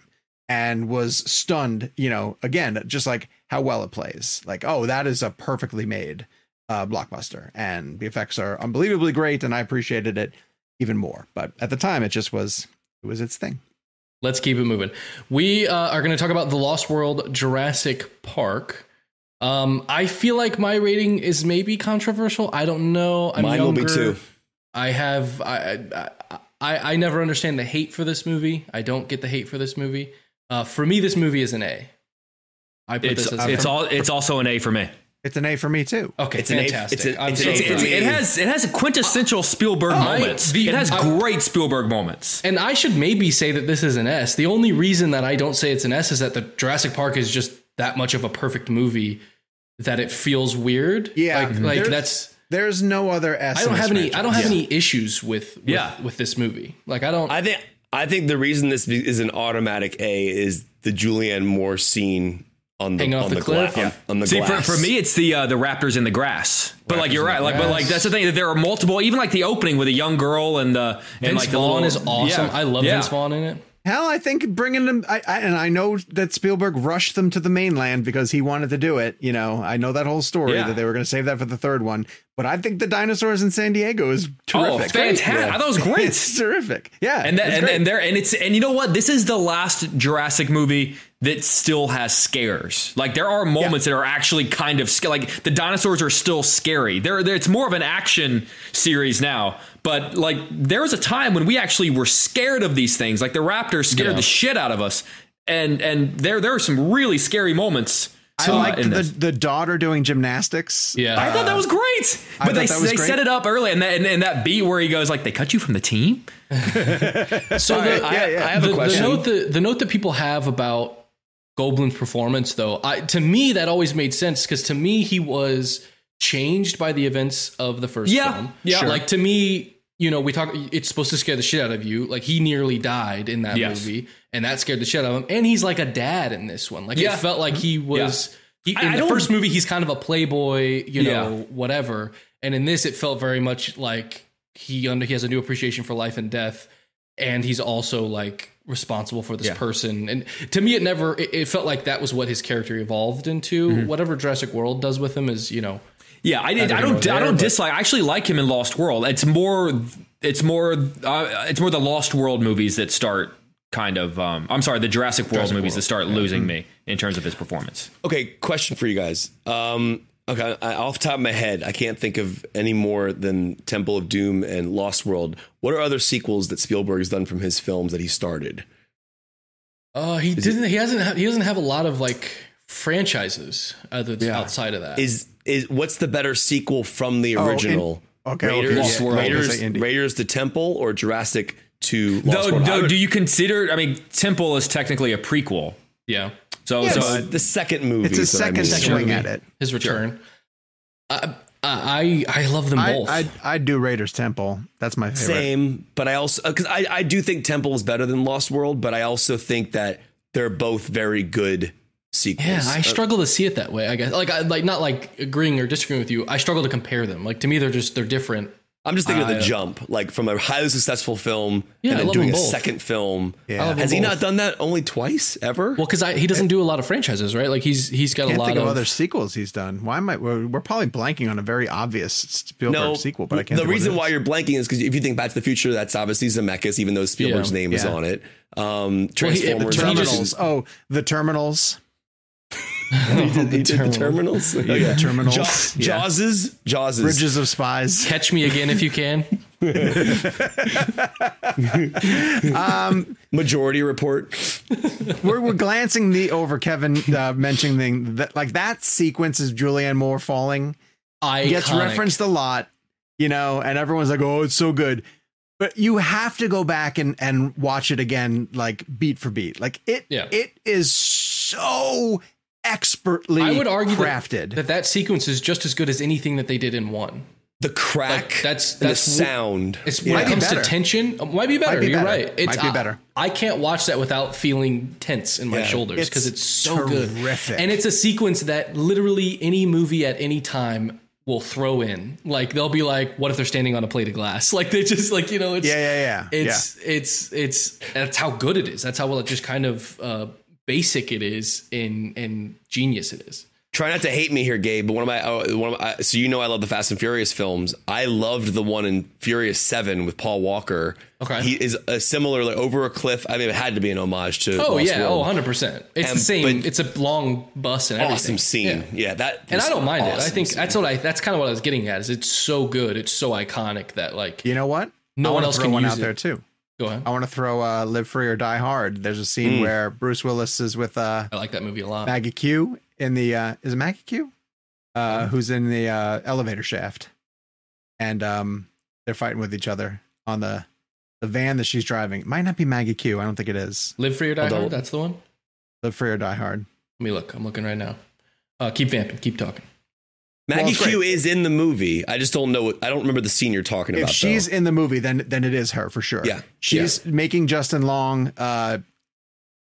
and was stunned, you know, again, just like how well it plays. Like, oh, that is a perfectly made uh, blockbuster, and the effects are unbelievably great, and I appreciated it even more. But at the time, it just was it was its thing. Let's keep it moving. We uh, are going to talk about the Lost World Jurassic Park. Um, I feel like my rating is maybe controversial. I don't know. I'm Mine will be too. I have I, I I I never understand the hate for this movie. I don't get the hate for this movie. Uh, for me, this movie is an A. I put It's this as it's all it's also an A for me. It's an A for me too. okay. It's an A- fantastic. it's a- I'm it's so It's, for it's, glad. me. it has it has quintessential Spielberg I- moments. the- it has I- great Spielberg moments. And I should maybe say that this is an S. The only reason that I don't say it's an S is that the Jurassic Park is just that much of a perfect movie that it feels weird. Yeah. like, like There's- that's. There's no other S. I don't this have any. I don't have franchise. any issues with, with Yeah. with this movie. Like I don't. I think I think the reason this is an automatic A is the Julianne Moore scene on the Hanging off on the the, cliff? gla- on, on the See, for, glass. for me, it's the uh, the Raptors in the grass. But like you're right, the like but like that's the thing that there are multiple. Even like the opening with a young girl and the and Vince like the Vaughn little- is awesome. Yeah. I love Yeah. Vince Vaughn in it. Hell, I think bringing them, I, I, and I know that Spielberg rushed them to the mainland because he wanted to do it. You know, I know that whole story Yeah. that they were going to save that for the third one. But I think the dinosaurs in San Diego is terrific. Oh, terrific. fantastic! I thought it was great. It's terrific. Yeah, and that, and, and there and it's and you know what this is the last jurassic movie that still has scares like there are moments that are actually kind of like the dinosaurs are still scary there it's more of an action series now but like there was a time when we actually were scared of these things like the raptors scared Yeah. the shit out of us and and there there are some really scary moments I liked the, this. the daughter doing gymnastics. Yeah. I thought that was great, I but they, that was they great. set it up early, and that and, and that beat where he goes like, "They cut you from the team." So the, I, yeah, yeah. I have the, a question. The note that the note that people have about Goldblum's performance, though, I, to me that always made sense because to me he was changed by the events of the first Yeah, film. yeah. Like to me, you know, we talk. It's supposed to scare the shit out of you. Like he nearly died in that Yes. movie, and that scared the shit out of him. And he's like a dad in this one. Like Yeah. it felt like he was. He, in I the don't- first movie, he's kind of a playboy, you know, Yeah. whatever. And in this, it felt very much like he under he has a new appreciation for life and death, and he's also like responsible for this Yeah. person. And to me, it never it, it felt like that was what his character evolved into. Mm-hmm. Whatever Jurassic World does with him is you know Yeah, I did. Neither I don't. there, I don't but- dislike. I actually like him in Lost World. It's more. It's more. Uh, it's more the Lost World movies that start kind of. Um, I'm sorry, the Jurassic World Jurassic movies World, that start losing me in terms of his performance. Okay, question for you guys. Um, okay, I, off the top of my head, I can't think of any more than Temple of Doom and Lost World. What are other sequels that Spielberg's done from his films that he started? Uh, he didn't. He hasn't. Ha- he doesn't have a lot of like franchises other Yeah. outside of that. Is is what's the better sequel from the Oh, in- original? okay, okay, Raiders, Lost World. Raiders, Say Raiders, the Temple, or Jurassic to Lost Though, World? Though, would- do you consider? I mean, Temple is technically a prequel. yeah, So, Yeah, so it's the second movie. It's a that I second mean. swing movie. at it. his return. I, I I love them I, both. I I do Raiders Temple. That's my favorite. Same, but I also because I, I do think Temple is better than Lost World, but I also think that they're both very good sequels. yeah, I Uh, struggle to see it that way. I guess like I like not like agreeing or disagreeing with you. I struggle to compare them. Like to me, they're just they're different. I'm just thinking of the jump, like from a highly successful film Yeah, I and then love doing a them both. second film. Yeah. Has he both. not done that only twice ever? Well, because he doesn't do a lot of franchises, right? Like he's he's got a Can't lot think of, of other sequels he's done. Why am I? We're, we're probably blanking on a very obvious Spielberg no sequel, but I can't. The reason why you're blanking is because if you think Back to the Future, that's obviously Zemeckis, even though Spielberg's Yeah. name is on it. Um, Transformers. but he just- terminals. oh, the terminals. He did, he did the terminals. Oh, Yeah, terminals. Jaws, Yeah. Jawses, Jawses. Bridges of Spies. catch me again if you can. Majority Report. we're, we're glancing the over Kevin uh, mentioning that like that sequence is Julianne Moore falling I gets referenced a lot, you know, and everyone's like, "Oh, it's so good." But you have to go back and and watch it again, like beat for beat. Like it, Yeah. it is so expertly I would argue that- crafted. that that sequence is just as good as anything that they did in one. The crack. Like, that's- that's the sound. It's Might when it comes better. to tension, uh, might be better. be You're better. right. It's Might be better. I, can't watch that without feeling tense in my Yeah. shoulders because It's it's, so good. And it's a sequence that literally any movie at any time will throw in. Like they'll be like, "What if they're standing on a plate of glass?" Like they just like you know, it's Yeah, yeah, yeah. It's it's it's that's how good it is. That's how well it just kind of uh, basic it is in and genius it is. Try not to hate me here, Gabe. But one of my, oh, one of my, so you know, I love the Fast and Furious films. I loved the one in Furious Seven with Paul Walker. Okay. he is a similar, like over a cliff. I mean, it had to be an homage to. Oh Lost yeah, oh, World. oh 100 percent. It's And- the same. but- It's a long bus and everything. awesome scene. Yeah. Yeah, that. and I don't mind it. I think scene. that's what I. That's kind of what I was getting at. Is it's so good. It's so iconic that like You know what? No I one else can one use out it. there too. Go ahead. I want to throw uh, "Live Free or Die Hard." There's a scene Mm. where Bruce Willis is with uh, I like that movie a lot. Maggie Q in the uh, is it Maggie Q? Uh, who's in the uh, elevator shaft, and um, they're fighting with each other on the the van that she's driving. It might not be Maggie Q. I don't think it is. Live free or die Although- hard. That's the one. Live Free or Die Hard. Let me look. I'm looking right now. Uh, keep vamping. Keep talking. Maggie Well, Q is in the movie. I just don't know. What, I don't remember the scene you're talking If about. If she's though. in the movie, then then it is her for sure. Yeah. she's making Justin Long uh,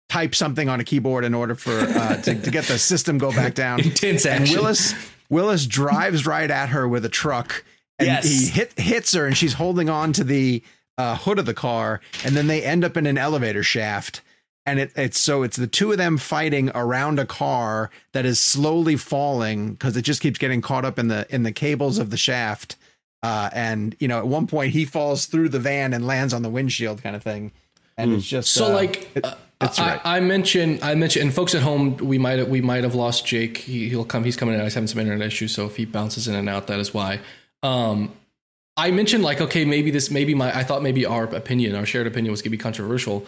type something on a keyboard in order for uh, to, to get the system go back down. Intense and action. Willis Willis drives right at her with a truck, and Yes. he hit hits her, and she's holding on to the uh, hood of the car, and then they end up in an elevator shaft. And it, it's so it's the two of them fighting around a car that is slowly falling because it just keeps getting caught up in the in the cables of the shaft. Uh, and you know, at one point he falls through the van and lands on the windshield, kind of thing. And it's just So uh, like, it- uh, it's I, right. I mentioned, I mentioned, and folks at home, we might we might have lost Jake. He, he'll come. He's coming in. He's having some internet issues, so if he bounces in and out, that is why. Um, I mentioned like, okay, maybe this, maybe my, I thought maybe our opinion, our shared opinion, was gonna be controversial,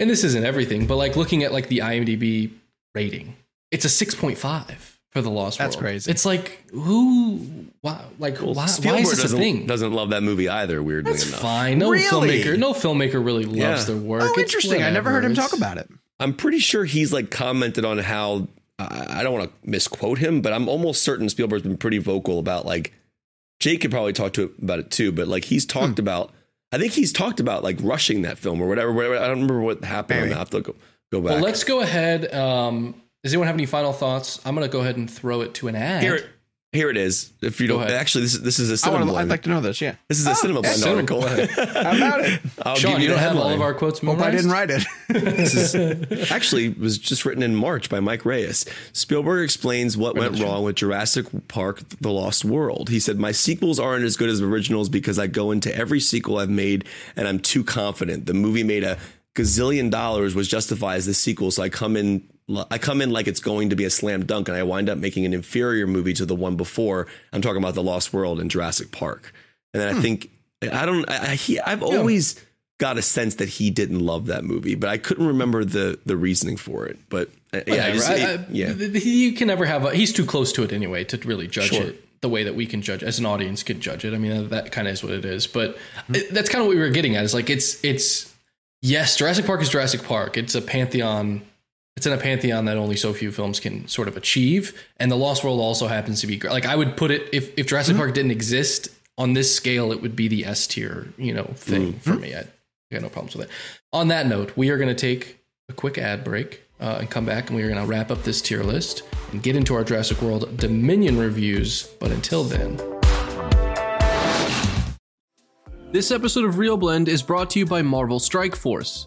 and this isn't everything, but like looking at like the IMDb rating, it's a six point five for the Lost That's World. crazy. It's like who, why, like why, why Spielberg is this a doesn't, thing? doesn't love that movie either. Weirdly That's enough, fine. No Really? filmmaker, no filmmaker really loves Yeah. their work. oh, It's interesting. I never heard him whatever. talk about it. I'm pretty sure he's like commented on how I I don't want to misquote him, but I'm almost certain Spielberg's been pretty vocal about like Jake could probably talk to it about it too, but like he's talked Hmm. about. I think he's talked about like rushing that film or whatever. whatever. I don't remember what happened. on Maybe. that. I have to go, go back. Well, let's go ahead. Um, does anyone have any final thoughts? I'm going to go ahead and throw it to an ad. Here, Here it is. If you Go don't, ahead. actually, this is this is a I cinema would, I'd blend. like to know this. Yeah. this is a ah, CinemaBlend cinema article. blend. How about it? I'll Sean, give you the don't have all of our quotes Hope I didn't write it. This is actually was just written in March by Mike Reyes. Spielberg explains what went wrong with Jurassic Park: The Lost World. He said, "My sequels aren't as good as originals because I go into every sequel I've made and I'm too confident. The movie made a gazillion dollars, which justifies the sequel. So I come in." I come in like it's going to be a slam dunk, and I wind up making an inferior movie to the one before. I'm talking about The Lost World and Jurassic Park. And then I think I don't. I, I he, I've always got a sense that he didn't love that movie, but I couldn't remember the the reasoning for it. But uh, yeah, I just, I- it- yeah. You can never have. A, he's too close to it anyway to really judge Sure. it the way that we can judge as an audience can judge it. I mean, that, that kind of is what it is. But Mm-hmm. that's kind of what we were getting at. Is like it's it's yes, Jurassic Park is Jurassic Park. It's a pantheon. It's in a pantheon that only so few films can sort of achieve. And The Lost World also happens to be great. Like I would put it if if Jurassic Mm-hmm. Park didn't exist on this scale, it would be the S tier, you know, thing for Mm-hmm. me. I, I got no problems with it. On that note, we are going to take a quick ad break uh, and come back, and we are going to wrap up this tier list and get into our Jurassic World Dominion reviews. But until then. This episode of ReelBlend is brought to you by Marvel Strike Force.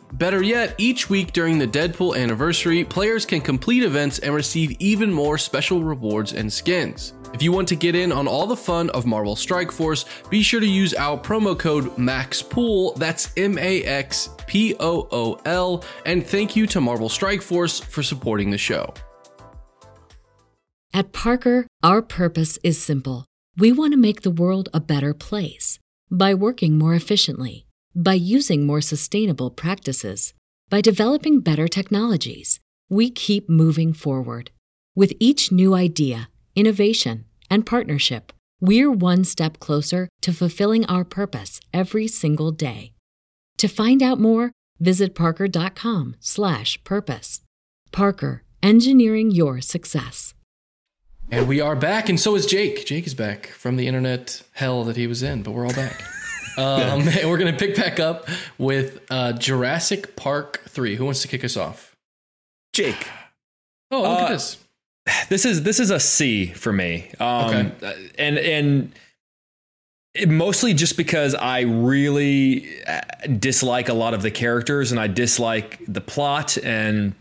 Better yet, each week during the Deadpool anniversary, players can complete events and receive even more special rewards and skins. If you want to get in on all the fun of Marvel Strike Force, be sure to use our promo code MAXPOOL, that's M A X P O O L, and thank you to Marvel Strike Force for supporting the show. At Parker, our purpose is simple. We want to make the world a better place by working more efficiently, by using more sustainable practices, by developing better technologies. We keep moving forward. With each new idea, innovation, and partnership, we're one step closer to fulfilling our purpose every single day. To find out more, visit parker.com/purpose. Parker, engineering your success. And we are back, and so is Jake. Jake is back from the internet hell that he was in, but we're all back. um, and we're going to pick back up with uh, Jurassic Park 3. Who wants to kick us off? Jake. Oh, look Uh, at this. this is this is a C for me. Um, and and it- mostly just because I really uh, dislike a lot of the characters and I dislike the plot and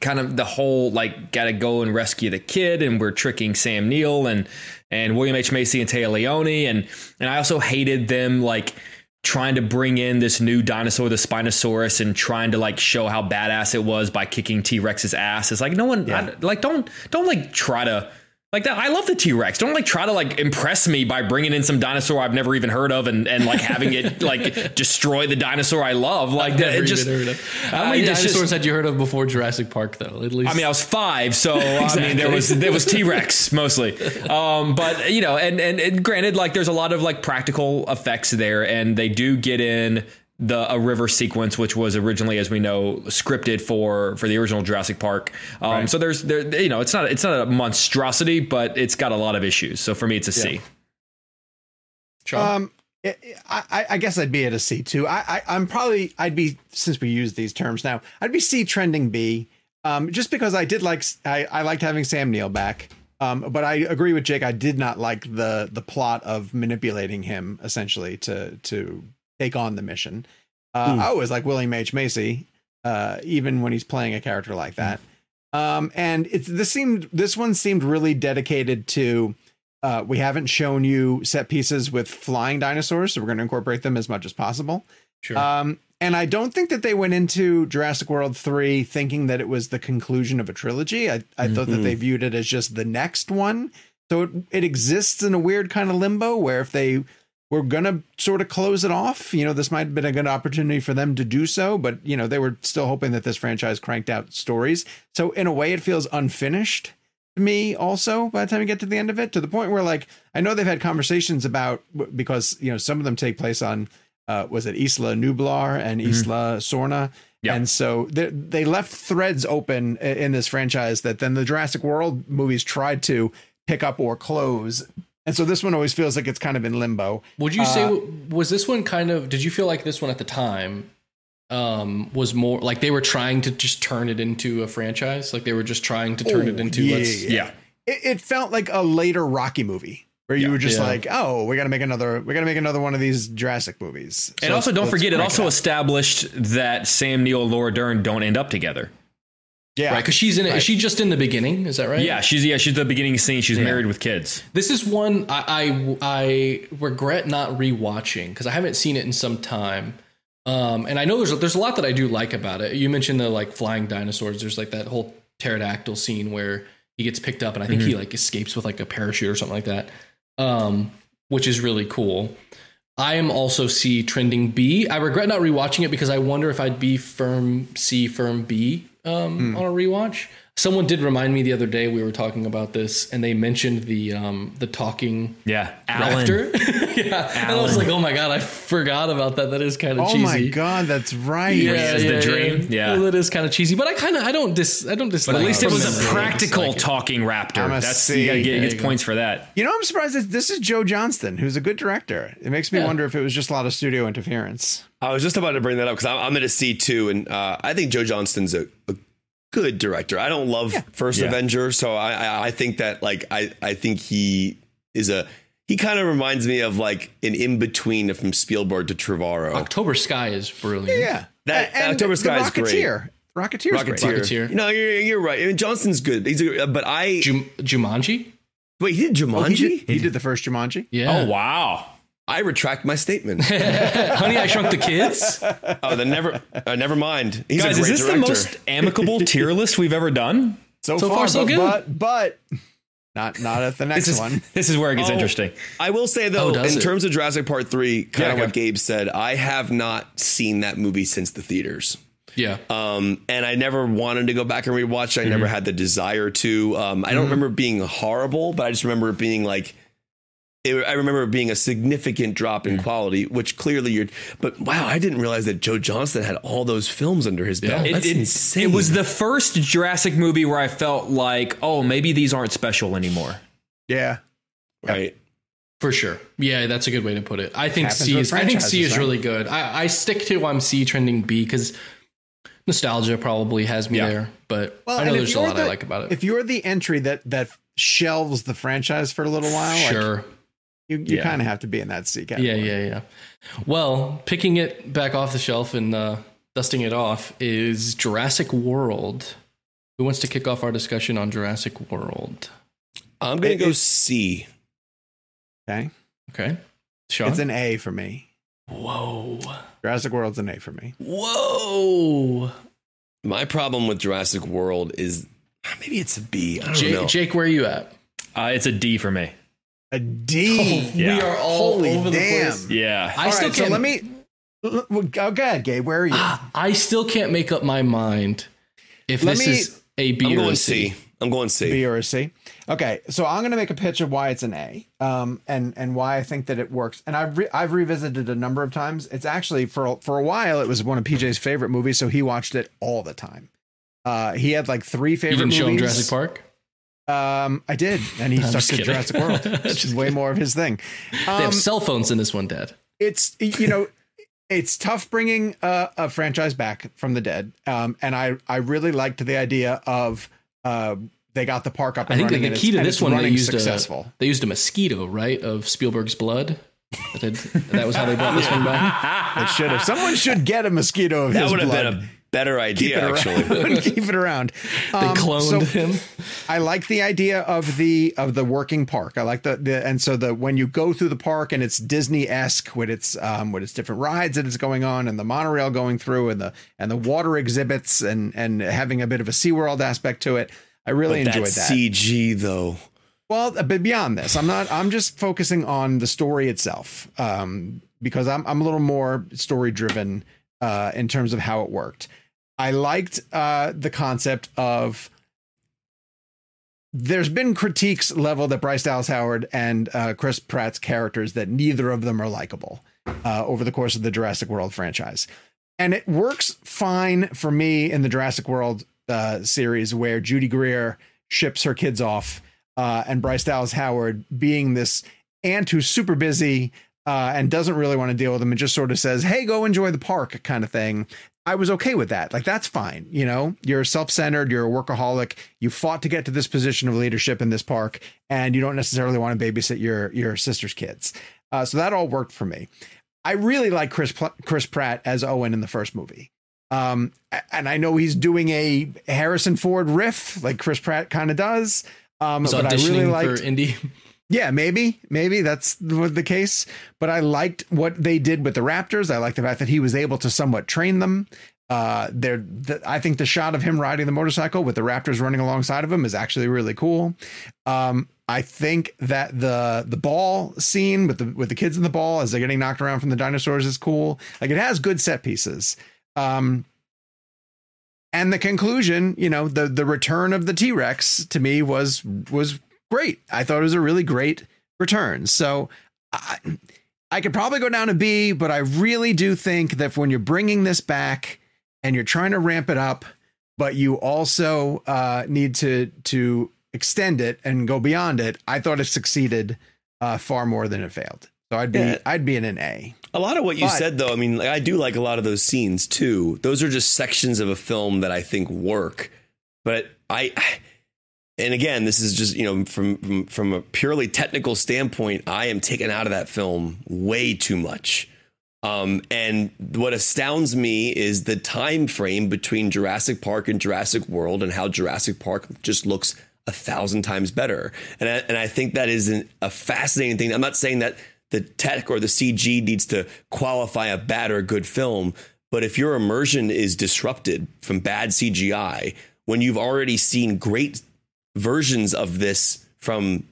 kind of the whole like gotta go and rescue the kid and we're tricking Sam Neill and and William H. Macy and Téa Leoni. And and I also hated them like trying to bring in this new dinosaur, the Spinosaurus, and trying to like show how badass it was by kicking T Rex's ass. It's like no one I- like don't don't like try to like that. I love the T Rex. Don't like try to like impress me by bringing in some dinosaur I've never even heard of and and like having it like destroy the dinosaur I love. Like that. It just even heard of. How uh, many just- dinosaurs had you heard of before Jurassic Park, though? At least I mean, I was five, so I mean, there was there was T Rex mostly, um, but you know, and, and and granted, like there's a lot of like practical effects there, and they do get in the a river sequence, which was originally, as we know, scripted for for the original Jurassic Park. Um, So there's there, you know, it's not it's not a monstrosity, but it's got a lot of issues. So for me, it's a C. Sean? Um, I, I, I guess I'd be at a C too. I, I, I'm probably I'd be since we use these terms now. I'd be C trending B. Um, just because I did like I, I liked having Sam Neill back. Um, but I agree with Jake. I did not like the the plot of manipulating him essentially to to take on the mission. Uh, I always like William H Macy, uh, even when he's playing a character like that. Um, and it's this seemed this one seemed really dedicated to. Uh, we haven't shown you set pieces with flying dinosaurs, so we're going to incorporate them as much as possible. sure. Um, and I don't think that they went into Jurassic World 3 thinking that it was the conclusion of a trilogy. I, I thought that they viewed it as just the next one. So it, it exists in a weird kind of limbo where if they were gonna sort of close it off. You know, this might have been a good opportunity for them to do so, but you know, they were still hoping that this franchise cranked out stories. So in a way, it feels unfinished to me. Also, by the time you get to the end of it, to the point where like I know they've had conversations about because you know some of them take place on uh, was it Isla Nublar and Isla Sorna. Yeah. And so they, they left threads open in this franchise that then the Jurassic World movies tried to pick up or close. And so this one always feels like it's kind of in limbo. Would you say Uh, was this one kind of? Did you feel like this one at the time um, was more like they were trying to just turn it into a franchise? Like they were just trying to turn it Oh, into yeah, let's. yeah. Yeah. It, it felt like a later Rocky movie where you were just Yeah. like, oh, we got to make another, we got to make another one of these Jurassic movies. And also, don't forget, it also out. established that Sam Neill and Laura Dern don't end up together. Yeah, Right, because she's in it. Right. Is she just in the beginning? Is that right? Yeah, she's yeah, she's the beginning scene. She's married with kids. This is one I I, I regret not rewatching because I haven't seen it in some time. Um, and I know there's there's a lot that I do like about it. You mentioned the like flying dinosaurs. There's like that whole pterodactyl scene where he gets picked up, and I think he like escapes with like a parachute or something like that, um, which is really cool. I am also C trending B. I regret not rewatching it because I wonder if I'd be firm C, firm B um, on a rewatch. Someone did remind me the other day we were talking about this, and they mentioned the um, the talking Yeah, raptor. yeah, and I was like, oh my god, I forgot about that. That is kind of oh cheesy. my god, that's right. Yeah, has the yeah, dream. Yeah. Well, it is kind of cheesy, but I kind of I don't dis I don't dislike. But at least it was a a I practical dislike it. talking raptor. That's C. you gotta get There gets go. points for that. You know, I'm surprised that this is Joe Johnston, who's a good director. It makes me Yeah. wonder if it was just a lot of studio interference. I was just about to bring that up because I'm, I'm at a C two, and uh, I think Joe Johnston's a, a good director. I don't love First Yeah. Avenger, so I, I I think that like I I think he is a he kind of reminds me of like an in between from Spielberg to Trevorrow. October Sky is brilliant. Yeah, That- and October the Sky is great. Rocketeer. Rocketeer's. Rocketeer. Rocketeer. No, you're you're right. I mean, Johnston's good. He's a, but I Jum- Jumanji. wait. He did Oh, Jumanji. he, did, he did the first Jumanji. Yeah. Oh wow. I retract my statement. Honey, I Shrunk the Kids. oh, then never. Uh, never mind. He's Guys, a is this director. the most amicable tier list we've ever done? So, So far, far, so but, good. But, but not not at the next This is one. this is where it gets Oh. interesting. I will say though, Oh, in it? terms of Jurassic Park three, kind Yeah, of go. what Gabe said, I have not seen that movie since the theaters. Yeah. Um, and I never wanted to go back and rewatch. it. I Mm-hmm. never had the desire to. Um, I don't remember it being horrible, but I just remember it being like. It, I remember it being a significant drop Mm. in quality, which clearly you're. But wow, I didn't realize that Joe Johnston had all those films under his belt. Yeah. That's it, insane. it was the first Jurassic movie where I felt like, oh, maybe these aren't special anymore. Yeah. right. For sure. Yeah, that's a good way to put it. I think C is I think C is right? really good. I, I stick to I'm C trending B because nostalgia probably has me Yeah. there. But Well, I know there's a lot the- I like about it. If you're the entry that that shelves the franchise for a little while, like, sure. You, you Yeah. kind of have to be in that C category. Yeah, yeah, yeah. Well, picking it back off the shelf and uh, dusting it off is Jurassic World. Who wants to kick off our discussion on Jurassic World? I'm gonna It- go C. Okay. Okay. Sean? It's an A for me. Whoa. Jurassic World's an A for me. Whoa. My problem with Jurassic World is maybe it's a B. I don't Jake, know. Jake, where are you at? Uh, it's a D for me. A D. Yeah. We are all Holy over the place. Yeah. I All still right, can't. so let me. l- well, Go ahead, Gabe. Where are you? I still can't make up my mind if Let this me- is a B I'm or going a C. C. I'm going C. B or a C. Okay, so I'm going to make a pitch of why it's an A, um, and and why I think that it works. And I've re- I've revisited a number of times. It's actually for a- for a while it was one of PJ's favorite movies, so he watched it all the time. Uh, he had like three You favorite didn't show him movies. Jurassic Park? Um, I did, and he I'm stuck to kidding. Jurassic World, which is way more of his thing. They Um, have cell phones in this one, Dad. it's you know it's tough bringing a, a franchise back from the dead um and i i really liked the idea of uh they got the park up I and think running the key to this one they running used successful a they used a mosquito, right, of Spielberg's blood. That, had- that was how they brought this one back. it should have someone should get a mosquito of That his would have blood. been a better idea, around. actually. keep it around They Um, cloned so him. I like the idea of the of the working park. I like the, the and so the when you go through the park and it's Disney esque with its um with its different rides that is going on and the monorail going through and the and the water exhibits and and having a bit of a SeaWorld aspect to it. I really But enjoyed that that. CG though. Well, but beyond this, I'm not. I'm just focusing on the story itself, um, because I'm I'm a little more story driven uh, in terms of how it worked. I liked uh, the concept of. There's been critiques leveled at Bryce Dallas Howard and uh, Chris Pratt's characters that neither of them are likable uh, over the course of the Jurassic World franchise, and it works fine for me in the Jurassic World uh, series where Judy Greer ships her kids off uh, and Bryce Dallas Howard being this aunt who's super busy uh, and doesn't really want to deal with them and just sort of says, "Hey, go enjoy the park," kind of thing. I was okay with that. Like that's fine. You know, you're self-centered, you're a workaholic, you fought to get to this position of leadership in this park, and you don't necessarily want to babysit your your sister's kids. Uh, so that all worked for me. I really like Chris Chris Pratt as Owen in the first movie. Um, and I know he's doing a Harrison Ford riff like Chris Pratt kind of does. Um, but I really liked, for Indy. Yeah, maybe, maybe that's the case. But I liked what they did with the Raptors. I liked the fact that he was able to somewhat train them. Uh, there, the, I think the shot of him riding the motorcycle with the Raptors running alongside of him is actually really cool. Um, I think that the the ball scene with the with the kids in the ball as they're getting knocked around from the dinosaurs is cool. Like it has good set pieces. Um, and the conclusion, you know, the the return of the T Rex to me was was great. I thought it was a really great return. So I, I could probably go down to B, but I really do think that when you're bringing this back and you're trying to ramp it up, but you also uh, need to to extend it and go beyond it, I thought it succeeded uh, far more than it failed. So I'd be Yeah. I'd be in an A. A lot of what you But- said, though, I mean, like, I do like a lot of those scenes too. Those are just sections of a film that I think work. But I, and again, this is just you know from from, from a purely technical standpoint, I am taken out of that film way too much. Um, and what astounds me is the time frame between Jurassic Park and Jurassic World, and how Jurassic Park just looks a thousand times better. And I, and I think that is an, a fascinating thing. I'm not saying that the tech or the CG needs to qualify a bad or a good film, but if your immersion is disrupted from bad CGI, when you've already seen great versions of this from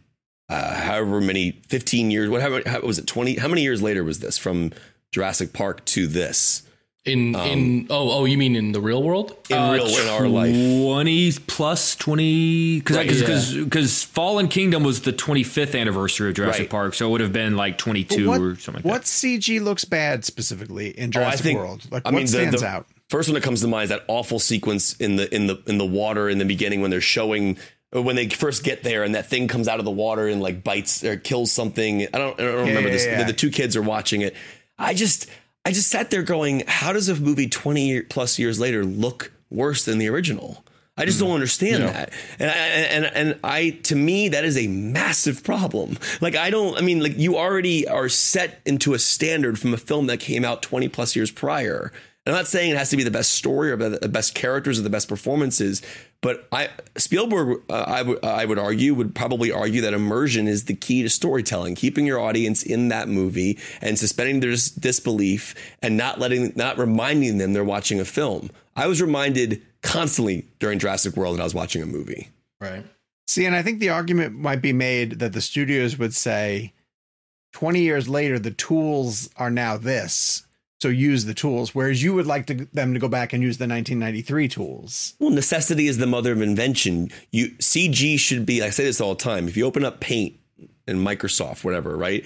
uh, however many 15 years, whatever how, was it 20? How many years later was this from Jurassic Park to this In in oh oh you mean in the real world? in real in our life? 20 plus 20 because Right, because yeah. because Fallen Kingdom was the 25th anniversary of Jurassic Right. Park, so it would have been like 22 what, or something like what CG looks bad specifically in Oh, Jurassic think- World? Like I what mean, the- stands the out? First one that comes to mind is that awful sequence in the in the in the water in the beginning when they're showing or Uh, when they first get there and that thing comes out of the water and like bites or kills something. I don't I don't remember yeah, this. yeah. The, two kids are watching it. I just I just sat there going, how does a movie 20 plus years later look worse than the original? I just don't mm-hmm. understand that. And I, and and I to me that is a massive problem. Like I don't I mean like you already are set into a standard from a film that came out 20 plus years prior. And I'm not saying it has to be the best story or the best characters or the best performances, but I Spielberg uh, I would would argue would probably argue that immersion is the key to storytelling, keeping your audience in that movie and suspending their dis- disbelief and not letting not reminding them they're watching a film. I was reminded constantly during Jurassic World that I was watching a movie. Right. See, and I think the argument might be made that the studios would say 20 years later, the tools are now this. So use the tools, whereas you would like to, them to go back and use the 1993 tools. Well, necessity is the mother of invention. You CG should be. I say this all the time. If you open up Paint and Microsoft, whatever, right?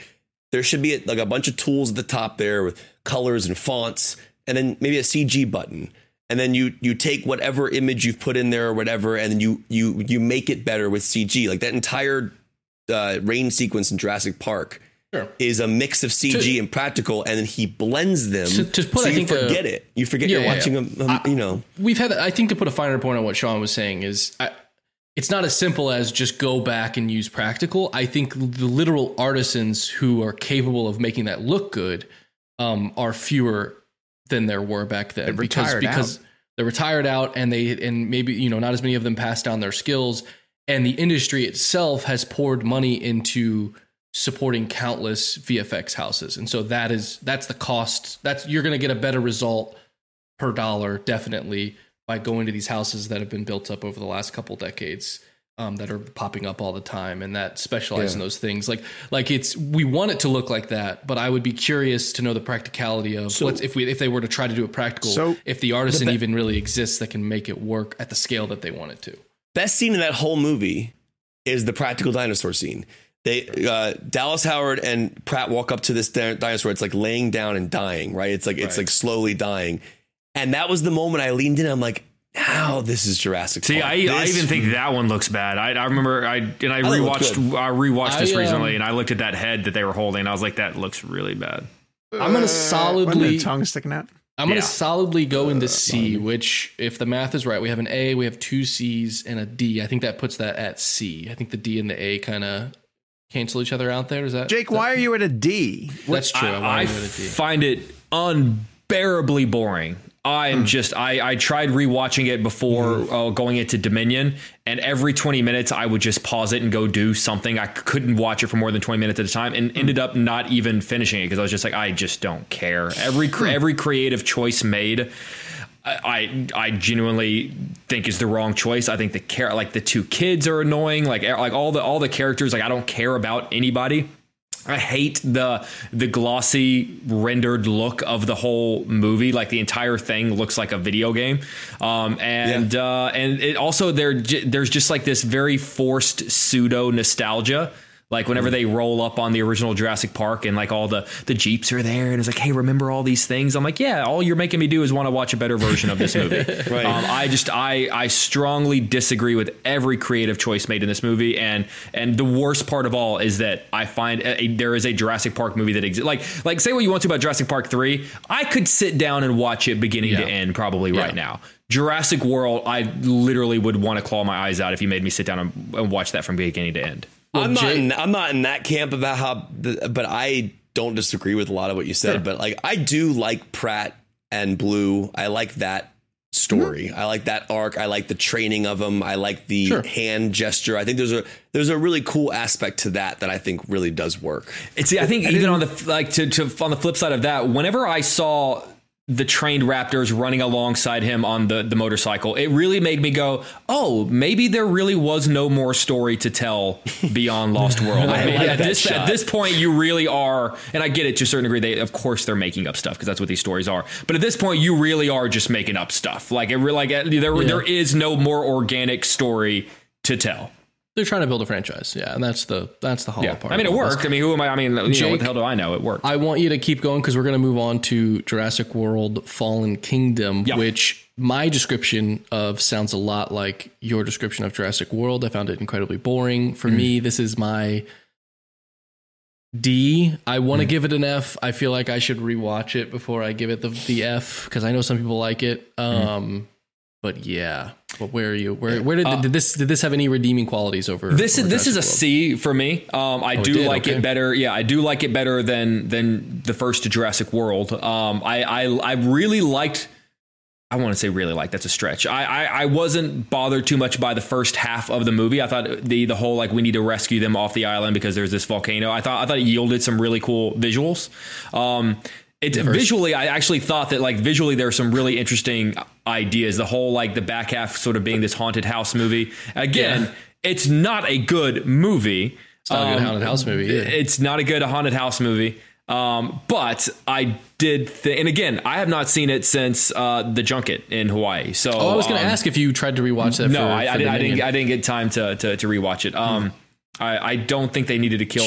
There should be like a bunch of tools at the top there with colors and fonts, and then maybe a CG button. And then you you take whatever image you've put in there or whatever, and then you you you make it better with CG. Like that entire uh, rain sequence in Jurassic Park Sure. is a mix of CG To- and practical, and then he blends them. To- to put, so I you think, a- forget it. You forget Yeah, you're yeah, watching yeah. a, a you know. We've had, I think, to put a finer point on what Sean was saying is, I, it's not as simple as just go back and use practical. I think the literal artisans who are capable of making that look good um, are fewer than there were back then They're because retired because out. they're retired out and they and maybe you know not as many of them passed down their skills and the industry itself has poured money into supporting countless VFX houses and so that is that's the cost that's you're going to get a better result per dollar definitely by going to these houses that have been built up over the last couple decades um, that are popping up all the time and that specialize in those things. Like like it's we want it to look like that, but I would be curious to know the practicality of So- what's if we if they were to try to do it practical, So- if the artisan even really exists that can make it work at the scale that they want it to. best scene in that whole movie is the practical dinosaur scene. They uh, Dallas Howard and Pratt walk up to this di- dinosaur. It's like laying down and dying, right? It's like it's like slowly dying, and that was the moment I leaned in. I'm like, now this is Jurassic. See, Park. I, I even think that one looks bad. I, I remember I and I I thought it looked rewatched I rewatched this I, um, recently, and I looked at that head that they were holding. And I was like, that looks really bad. I'm gonna When the solidly tongue sticking out. I'm going Yeah. to solidly go into C, which, if the math is right, we have an A, we have two C's, and a D. I think that puts that at C. I think the D and the A kind of cancel each other out there. Is that Jake, that- why are you at a D? That's true. I, why I at a D? find it unbearably boring. I Hmm. am just I, I tried rewatching it before uh, going into Dominion, and every 20 minutes I would just pause it and go do something. I couldn't watch it for more than 20 minutes at a time, and ended up not even finishing it because I was just like, I just don't care. Every cre- every creative choice made. I I genuinely think is the wrong choice. I think the care like the two kids are annoying. Like like all the all the characters. Like I don't care about anybody. I hate the the glossy rendered look of the whole movie. Like the entire thing looks like a video game, um, and uh, and it also there there's just like this very forced pseudo nostalgia. Like whenever they roll up on the original Jurassic Park and like all the the jeeps are there and it's like, hey, remember all these things? I'm like, yeah, all you're making me do is want to watch a better version of this movie. Right. Um, I just I I strongly disagree with every creative choice made in this movie, and and the worst part of all is that I find a, a- there is a Jurassic Park movie that exists. Like like say what you want to about Jurassic Park three, I could sit down and watch it beginning to end probably Yeah. right now. Jurassic World, I literally would want to claw my eyes out if you made me sit down and, and watch that from beginning to end. I'm not. In, I'm not in that camp about how, but I don't disagree with a lot of what you said. But like, I do like Pratt and Blue. I like that story. Mm-hmm. I like that arc. I like the training of them. I like the Sure. hand gesture. I think there's a there's a really cool aspect to that that I think really does work. It's I think even on the like to, to on the flip side of that, whenever I saw the trained raptors running alongside him on the the motorcycle, it really made me go, "Oh, maybe there really was no more story to tell beyond Lost World." I mean, like at this shot. at this point, you really are, and I get it to a certain degree. They of course they're making up stuff because that's what these stories are. But at this point, you really are just making up stuff. Like it like there there is no more organic story to tell. They're trying to build a franchise, yeah, and that's the that's the hollow Yeah, part. I mean it worked. I mean, who am I? I mean, you know, what the hell do I know? It worked. I want you to keep going because we're going to move on to Jurassic World Fallen Kingdom, Yeah. which my description of sounds a lot like your description of Jurassic World. I found it incredibly boring. For mm-hmm. me, this is my D. I want to mm-hmm. give it an F. I feel like I should rewatch it before I give it the, the F because I know some people like it. Mm-hmm. Um, But yeah, but where are you? Where where did, did this did this have any redeeming qualities over? This is over this is a World? C for me. Um, I Oh, do did? like Okay. it better. Yeah, I do like it better than than the first Jurassic World. Um, I, I I really liked. I want to say really like that's a stretch. I, I I wasn't bothered too much by the first half of the movie. I thought the the whole like we need to rescue them off the island because there's this volcano. I thought I thought it yielded some really cool visuals. Um, it visually, I actually thought that like visually there are some really interesting ideas. The whole like the back half sort of being this haunted house movie. Again, Yeah. it's not a good movie. It's not a good haunted house movie. Either. It's not a good haunted house movie. Um, but I did, th- and again, I have not seen it since uh, the junket in Hawaii. So Oh, I was going to um, ask if you tried to rewatch that. No, for, I, for I, didn't, I didn't. I didn't get time to to, to rewatch it. Um, I, I don't think they needed to kill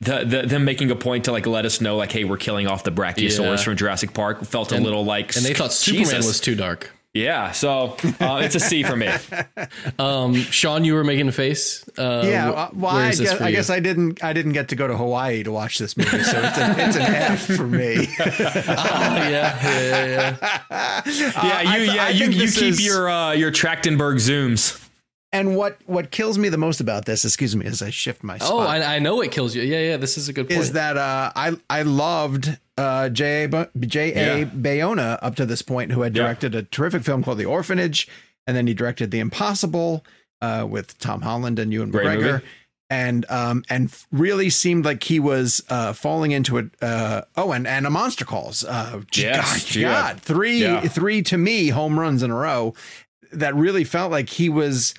the, the them making a point to like let us know like, hey, we're killing off the Brachiosaurus Yeah. from Jurassic Park. Felt a little like, and they thought Superman Jesus. was too dark. Yeah, so uh, it's a C for me. Um, Sean, you were making a face. Uh, Yeah, wh- uh, well, I guess, I guess I didn't. I didn't get to go to Hawaii to watch this movie, so it's, a, it's an F for me. yeah, yeah, yeah, yeah. Yeah, you I th- yeah I you you keep is- your uh, your Trachtenberg zooms. And what what kills me the most about this, excuse me, as I shift my spot, Oh, I, I know it kills you. Yeah, yeah. This is a good point. is that uh, I I loved uh, J. A. J. A. Yeah. Bayona up to this point, who had Yeah. directed a terrific film called The Orphanage, and then he directed The Impossible uh, with Tom Holland and Ewan Great McGregor. movie. And um and really seemed like he was uh falling into it. Uh, oh, and and a monster calls. Uh, Yes, God, yeah. God, three Yeah. three to me home runs in a row. That really felt like he was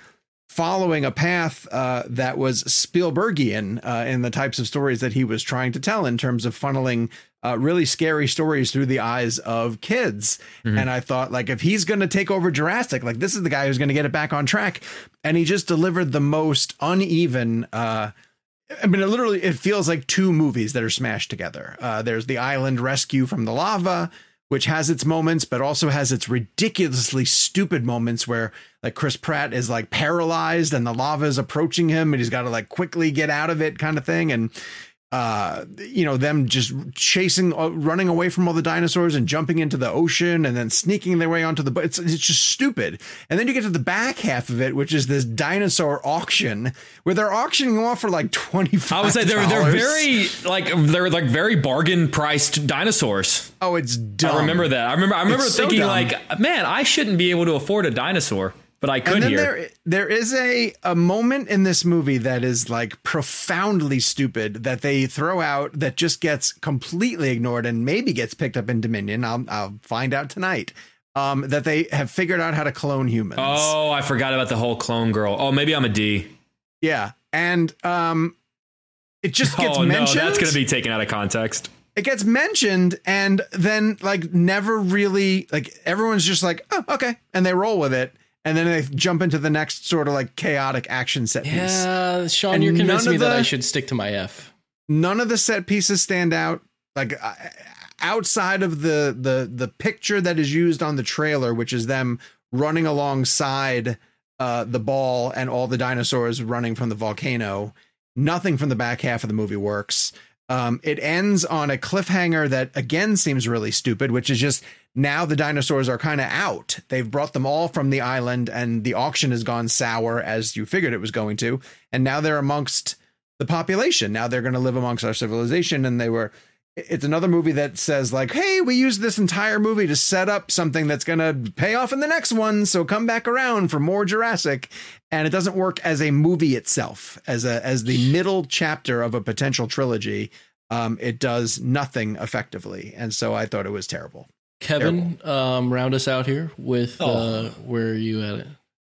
following a path uh, that was Spielbergian uh, in the types of stories that he was trying to tell in terms of funneling uh, really scary stories through the eyes of kids. And I thought, like, if he's going to take over Jurassic, like, this is the guy who's going to get it back on track. And he just delivered the most uneven. Uh, I mean, it literally, it feels like two movies that are smashed together. Uh, there's the island rescue from the lava, which has its moments, but also has its ridiculously stupid moments where like Chris Pratt is like paralyzed and the lava is approaching him and he's got to like quickly get out of it kind of thing. And, uh, you know, them just chasing, uh, running away from all the dinosaurs and jumping into the ocean and then sneaking their way onto the boat. It's, it's just stupid. And then you get to the back half of it, which is this dinosaur auction where they're auctioning off for like 25 I would say they're they're very like they're like very bargain priced dinosaurs. Oh, it's dumb. I remember that. I remember I remember It's thinking dumb. like, man, I shouldn't be able to afford a dinosaur, but I could hear. And then here. there there is a a moment in this movie that is like profoundly stupid that they throw out that just gets completely ignored and maybe gets picked up in Dominion. I'll I'll find out tonight. Um, that they have figured out how to clone humans. Oh, I forgot about the whole clone girl. Oh, maybe I'm a D. yeah, and um, it just gets oh mentioned. no, that's gonna be taken out of context. it gets mentioned and then like never really like everyone's just like oh okay and they roll with it and then they jump into the next sort of like chaotic action set piece. Yeah, Sean, And you're none convincing me of that I should stick to my F. none of the set pieces stand out like uh, outside of the the the picture that is used on the trailer which is them running alongside uh the ball and all the dinosaurs running from the volcano nothing from the back half of the movie works um it ends on a cliffhanger that again seems really stupid which is just now the dinosaurs are kind of out they've brought them all from the island and the auction has gone sour as you figured it was going to and now they're amongst the population. Now they're going to live amongst our civilization. And they were, it's another movie that says, like, hey, we used this entire movie to set up something that's going to pay off in the next one. So come back around for more Jurassic. And it doesn't work as a movie itself, as a, as the middle chapter of a potential trilogy. Um, it does nothing effectively. And so I thought it was terrible. Kevin, um, round us out here with uh, Oh. where are you at it?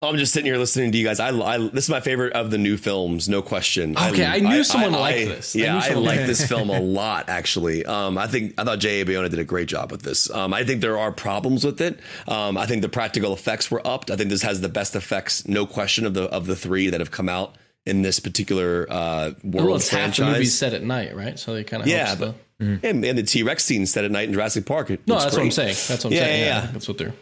I'm just sitting here listening to you guys. I, I this is my favorite of the new films, no question. Okay, I knew someone liked this. Yeah, I, like this film a lot. Actually, um, I think I thought J.A. Bayona did a great job with this. Um, I think there are problems with it. Um, I think the practical effects were upped. I think this has the best effects, no question, of the of the three that have come out in this particular uh, world Well, it's half the movie set at night, right? So they kind of Yeah, but- the, and, and the T Rex scene set at night in Jurassic Park. It no, that's what I'm saying. That's what I'm Yeah, saying. yeah, Yeah, yeah. that's what they're.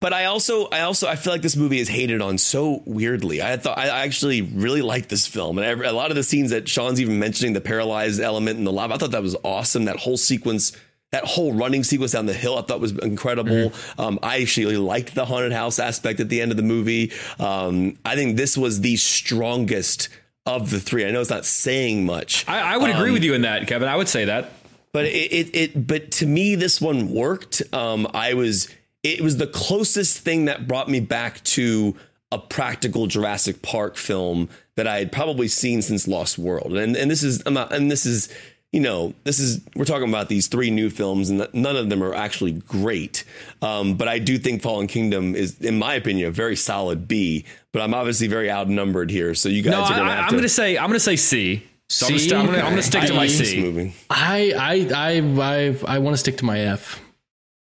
But I also, I also, I feel like this movie is hated on so weirdly. I thought I actually really liked this film, and I, a lot of the scenes that Sean's even mentioning, the paralyzed element and the lava, I thought that was awesome. That whole sequence, that whole running sequence down the hill, I thought was incredible. Um, I actually liked the haunted house aspect at the end of the movie. Um, I think this was the strongest of the three. I know it's not saying much. I, I would agree with you in that, Kevin. I would say that. but it, it, it but to me this one worked um i was it was the closest thing that brought me back to a practical jurassic park film that i had probably seen since lost world and and this is i'm not and this is you know this is we're talking about these three new films and none of them are actually great um, but i do think fallen kingdom is in my opinion a very solid b but i'm obviously very outnumbered here so you guys No, are I, gonna I, have I'm to going to say I'm going to say C. So I'm gonna C? st- I'm gonna- I'm going to stick to my I- this C. movie I I I I I want to stick to my F.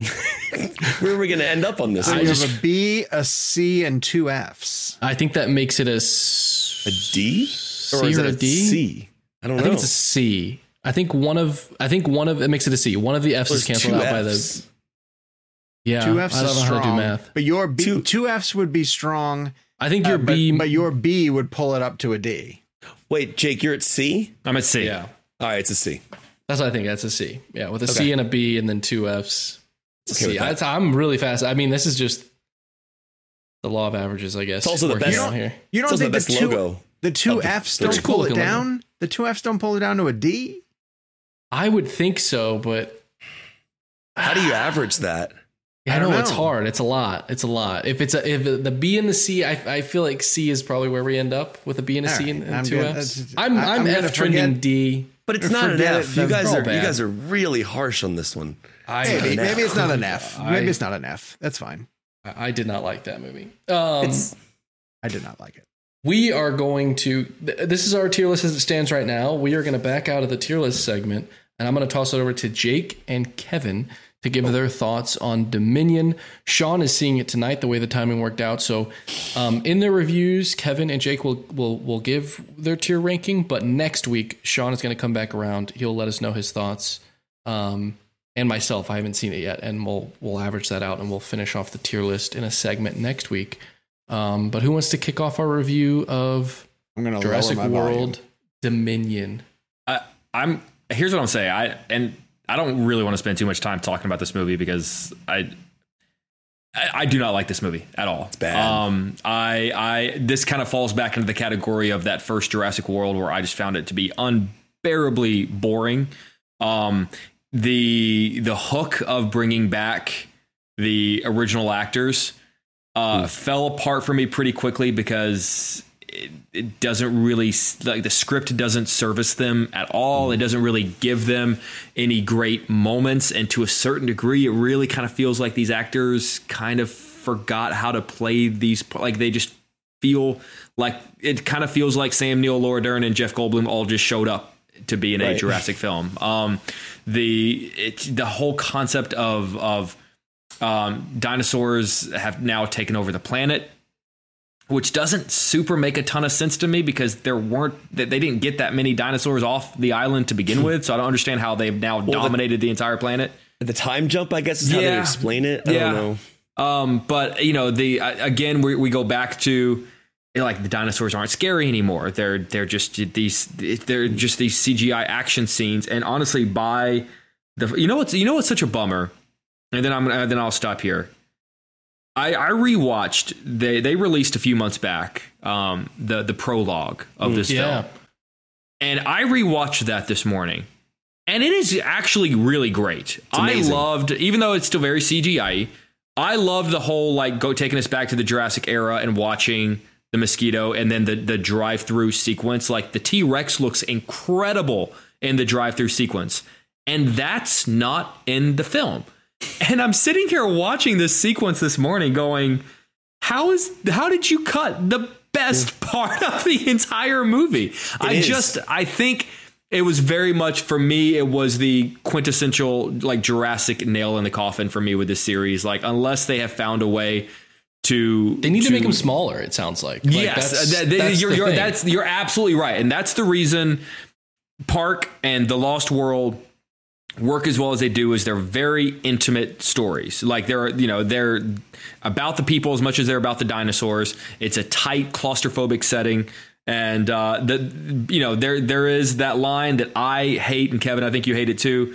where are we gonna end up on this So I you just- have a B, a C, and two Fs. I think that makes it a S- a d or C is it a a D? c i don't know. I think it's a C. I think one of I think one of it makes it a C. One of the F's There's is canceled two out by Fs. the yeah. Two Fs I don't is know strong. how to do math. But your B, Two- two, Fs would be strong. I think uh, your but, B. but your B would pull it up to a D. Wait, Jake, you're at C? I'm at C. yeah, All right, it's a C. that's what I think. That's a C. Yeah, with a C Okay. and a B and then two Fs. It's Okay C. with that. I, I'm really fast. I mean, this is just the law of averages, I guess. It's also the working best- out here. You don't It's also think the the, two logo the two of the Fs don't It's cool pull it looking logo. down? The two Fs don't pull it down to a D? I would think so, but How do you average that? I, I know, don't it's hard. It's a lot. It's a lot. If it's a if the B and the C, I, I feel like C is probably where we end up with a B and a All C right, and, and I'm two gonna- Fs. I'm I- I'm, I'm F trending forget- D. But it's not an Forget F. it, You guys they're are all you guys are really harsh on this one. I, Maybe, maybe it's not an F. I- Maybe it's not an F. That's fine. I did not like that movie. Um, It's I did not like it. we are going to. th- This is our tier list as it stands right now. We are going to back out of the tier list segment, and I'm going to toss it over to Jake and Kevin to give their thoughts on Dominion. Sean is seeing it tonight. The way the timing worked out, so um, in their reviews, Kevin and Jake will will will give their tier ranking. But next week, Sean is going to come back around. He'll let us know his thoughts. Um, and myself, I haven't seen it yet, and we'll we'll average that out, and we'll finish off the tier list in a segment next week. Um, but who wants to kick off our review of I'm gonna Jurassic lower my World volume. Dominion? I, I'm here's what I'm saying. I and I don't really want to spend too much time talking about this movie because I I, do not like this movie at all. It's bad. Um, I I this kind of falls back into the category of that first Jurassic World where I just found it to be unbearably boring. Um, the the hook of bringing back the original actors uh, fell apart for me pretty quickly because it, it doesn't really like the script doesn't service them at all. It doesn't really give them any great moments, and to a certain degree, it really kind of feels like these actors kind of forgot how to play these. Like they just feel like it kind of feels like Sam Neill, Laura Dern, and Jeff Goldblum all just showed up to be in a Jurassic film. Um, the it, the whole concept of of um, dinosaurs have now taken over the planet, which doesn't super make a ton of sense to me because there weren't they they didn't get that many dinosaurs off the island to begin with. So I don't understand how they've now dominated the entire planet. The time jump, I guess, is how they explain it. I Yeah. don't know. Um, but you know, the again we we go back to like the dinosaurs aren't scary anymore. They're they're just these they're just these CGI action scenes. And honestly, by the you know what's you know what's such a bummer. And then I'm then I'll stop here. I I rewatched they they released a few months back um the the prologue of this Yeah. film. And I rewatched that this morning. And it is actually really great. I loved, even though it's still very CGI, I love the whole like go taking us back to the Jurassic era and watching the mosquito and then the the drive through sequence. Like the T Rex looks incredible in the drive through sequence, and that's not in the film. And I'm sitting here watching this sequence this morning, going, "How is how did you cut the best part of the entire movie?" I is. just I think it was very much for me it was the quintessential like jurassic nail in the coffin for me with this series like unless they have found a way to They need to, to make them smaller. It sounds like. Like, yes that's- that- that- that's you're, you're, that's you're absolutely right and that's the reason park and the lost world work as well as they do is they're very intimate stories. Like they're you know they're about the people as much as they're about the dinosaurs. It's a tight claustrophobic setting. And uh the you know there there is that line that i hate and kevin i think you hate it too.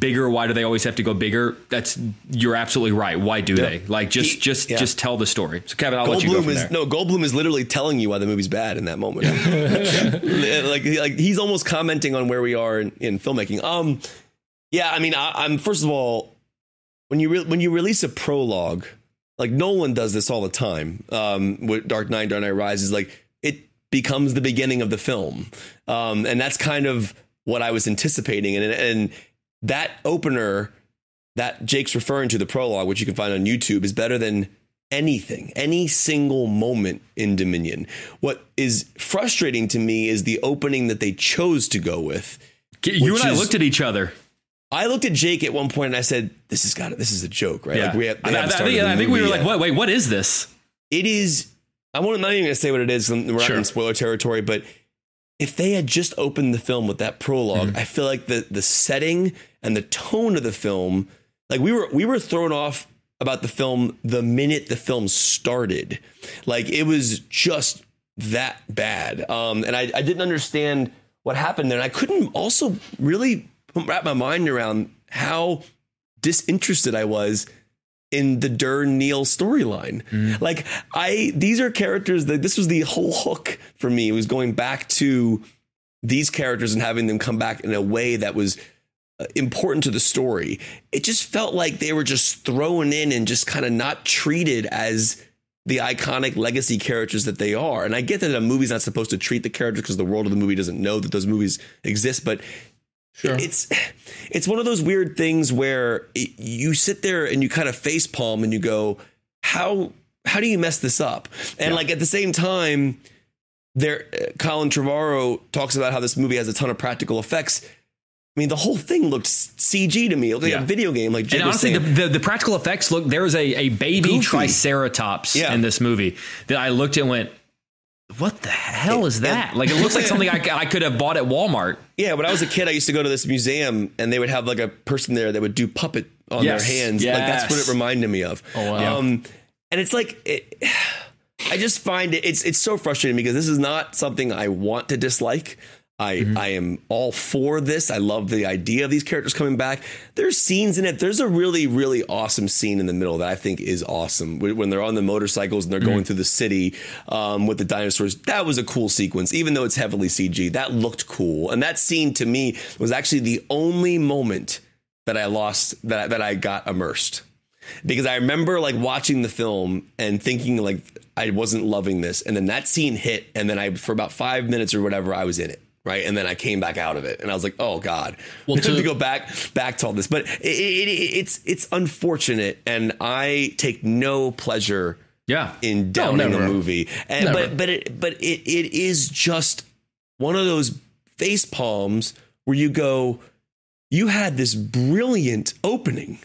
Bigger why do they always have to go bigger? That's you're absolutely right. Why do they? Like just He- just yeah. just tell the story. So kevin i'll let you go from is there. no Goldblum is literally telling you why the movie's bad in that moment. like, like he's almost commenting on where we are in, in filmmaking. Um, yeah, I mean, I, I'm first of all, when you re- when you release a prologue, like Nolan does this all the time. Um, with Dark Knight, Dark Knight Rises, like it becomes the beginning of the film, um, and that's kind of what I was anticipating. And and that opener that Jake's referring to, the prologue, which you can find on YouTube, is better than anything, any single moment in Dominion. What is frustrating to me is the opening that they chose to go with. you and i is- looked at each other I looked at Jake at one point and I said, "This has got it. This is a joke, right? Yeah. Like we have, I, I- think, I think we were movie like, yet. what, wait, what is this? It is. I want. I'm not even going to say what it is. We're not Sure. in spoiler territory, but if they had just opened the film with that prolog Mm-hmm. I feel like the the setting and the tone of the film, like we were we were thrown off about the film the minute the film started. Like it was just that bad. Um, and I, I didn't understand what happened there. And I couldn't also really wrap my mind around how disinterested I was in the Dern Neill storyline. Like I these are characters that this was the whole hook for me. It was going back to these characters and having them come back in a way that was uh, important to the story. It just felt like they were just thrown in and just kind of not treated as the iconic legacy characters that they are. And I get that a movie's not supposed to treat the characters because the world of the movie doesn't know that those movies exist, but it's it's one of those weird things where it, you sit there and you kind of face palm and you go, how how do you mess this up? And like at the same time, there, uh, Colin Trevorrow talks about how this movie has a ton of practical effects. I mean, the whole thing looked CG to me, it looked like Yeah. a video game. Like Jake And honestly, the, the, the practical effects look. There was a, a baby Goofy. triceratops Yeah. in this movie that I looked at and went, "What the hell is that?" Like it looks like something I could have bought at Walmart. Yeah, when I was a kid, I used to go to this museum and they would have like a person there that would do puppet on Yes, their hands. Like that's what yes. it reminded me of. Oh, wow. Um, and it's like, it, I just find it, it's, it's so frustrating because this is not something I want to dislike. I, Mm-hmm. I am all for this. I love the idea of these characters coming back. There's scenes in it. There's a really, really awesome scene in the middle that I think is awesome when they're on the motorcycles and they're Mm-hmm. going through the city um, with the dinosaurs. That was a cool sequence, even though it's heavily CG. That looked cool. And that scene to me was actually the only moment that I lost, that, that I got immersed because I remember like watching the film and thinking like I wasn't loving this, and then that scene hit, and then I for about five minutes or whatever I was in it. Right, and then I came back out of it, and I was like, "Oh God, Well, to, to- go back back to all this." But it, it, it, it's it's unfortunate, and I take no pleasure Yeah. in downing never. a movie. And, Never. but but it, but it, it is just one of those face palms where you go, you had this brilliant opening,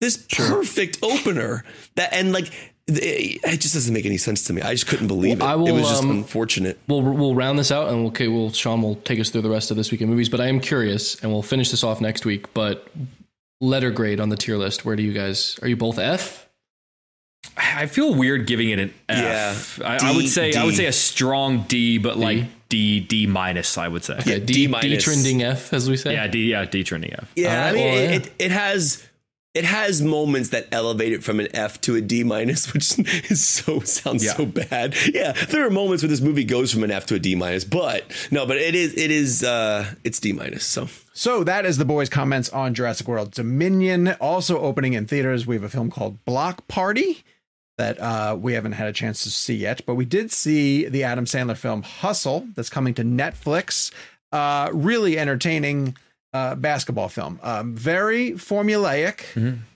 this perfect opener that, and like it, it just doesn't make any sense to me. I just couldn't believe Well, I it. will, it was just um, unfortunate. We'll we'll round this out, and we'll, okay, well, Sean will take us through the rest of this week in movies. But I am curious, and we'll finish this off next week. But letter grade on the tier list. Where do you guys? Are you both F? I feel weird giving it an F. Yeah. I, I D- would say I would say a strong D, but like D D minus. I would say. Yeah, D, D D trending F, as we say. Yeah, D. Yeah, D trending F. Yeah, All right, I mean, well, it, yeah. it, it has it has moments that elevate it from an F to a D minus, which is so sounds Yeah. so bad. Yeah, there are moments where this movie goes from an F to a D minus, but no, but it is it is uh it's D minus. So So that is the boys' comments on Jurassic World Dominion. Also opening in theaters, we have a film called Block Party that uh, we haven't had a chance to see yet, but we did see the Adam Sandler film Hustle that's coming to Netflix. Uh, really entertaining uh, basketball film. Um, very formulaic,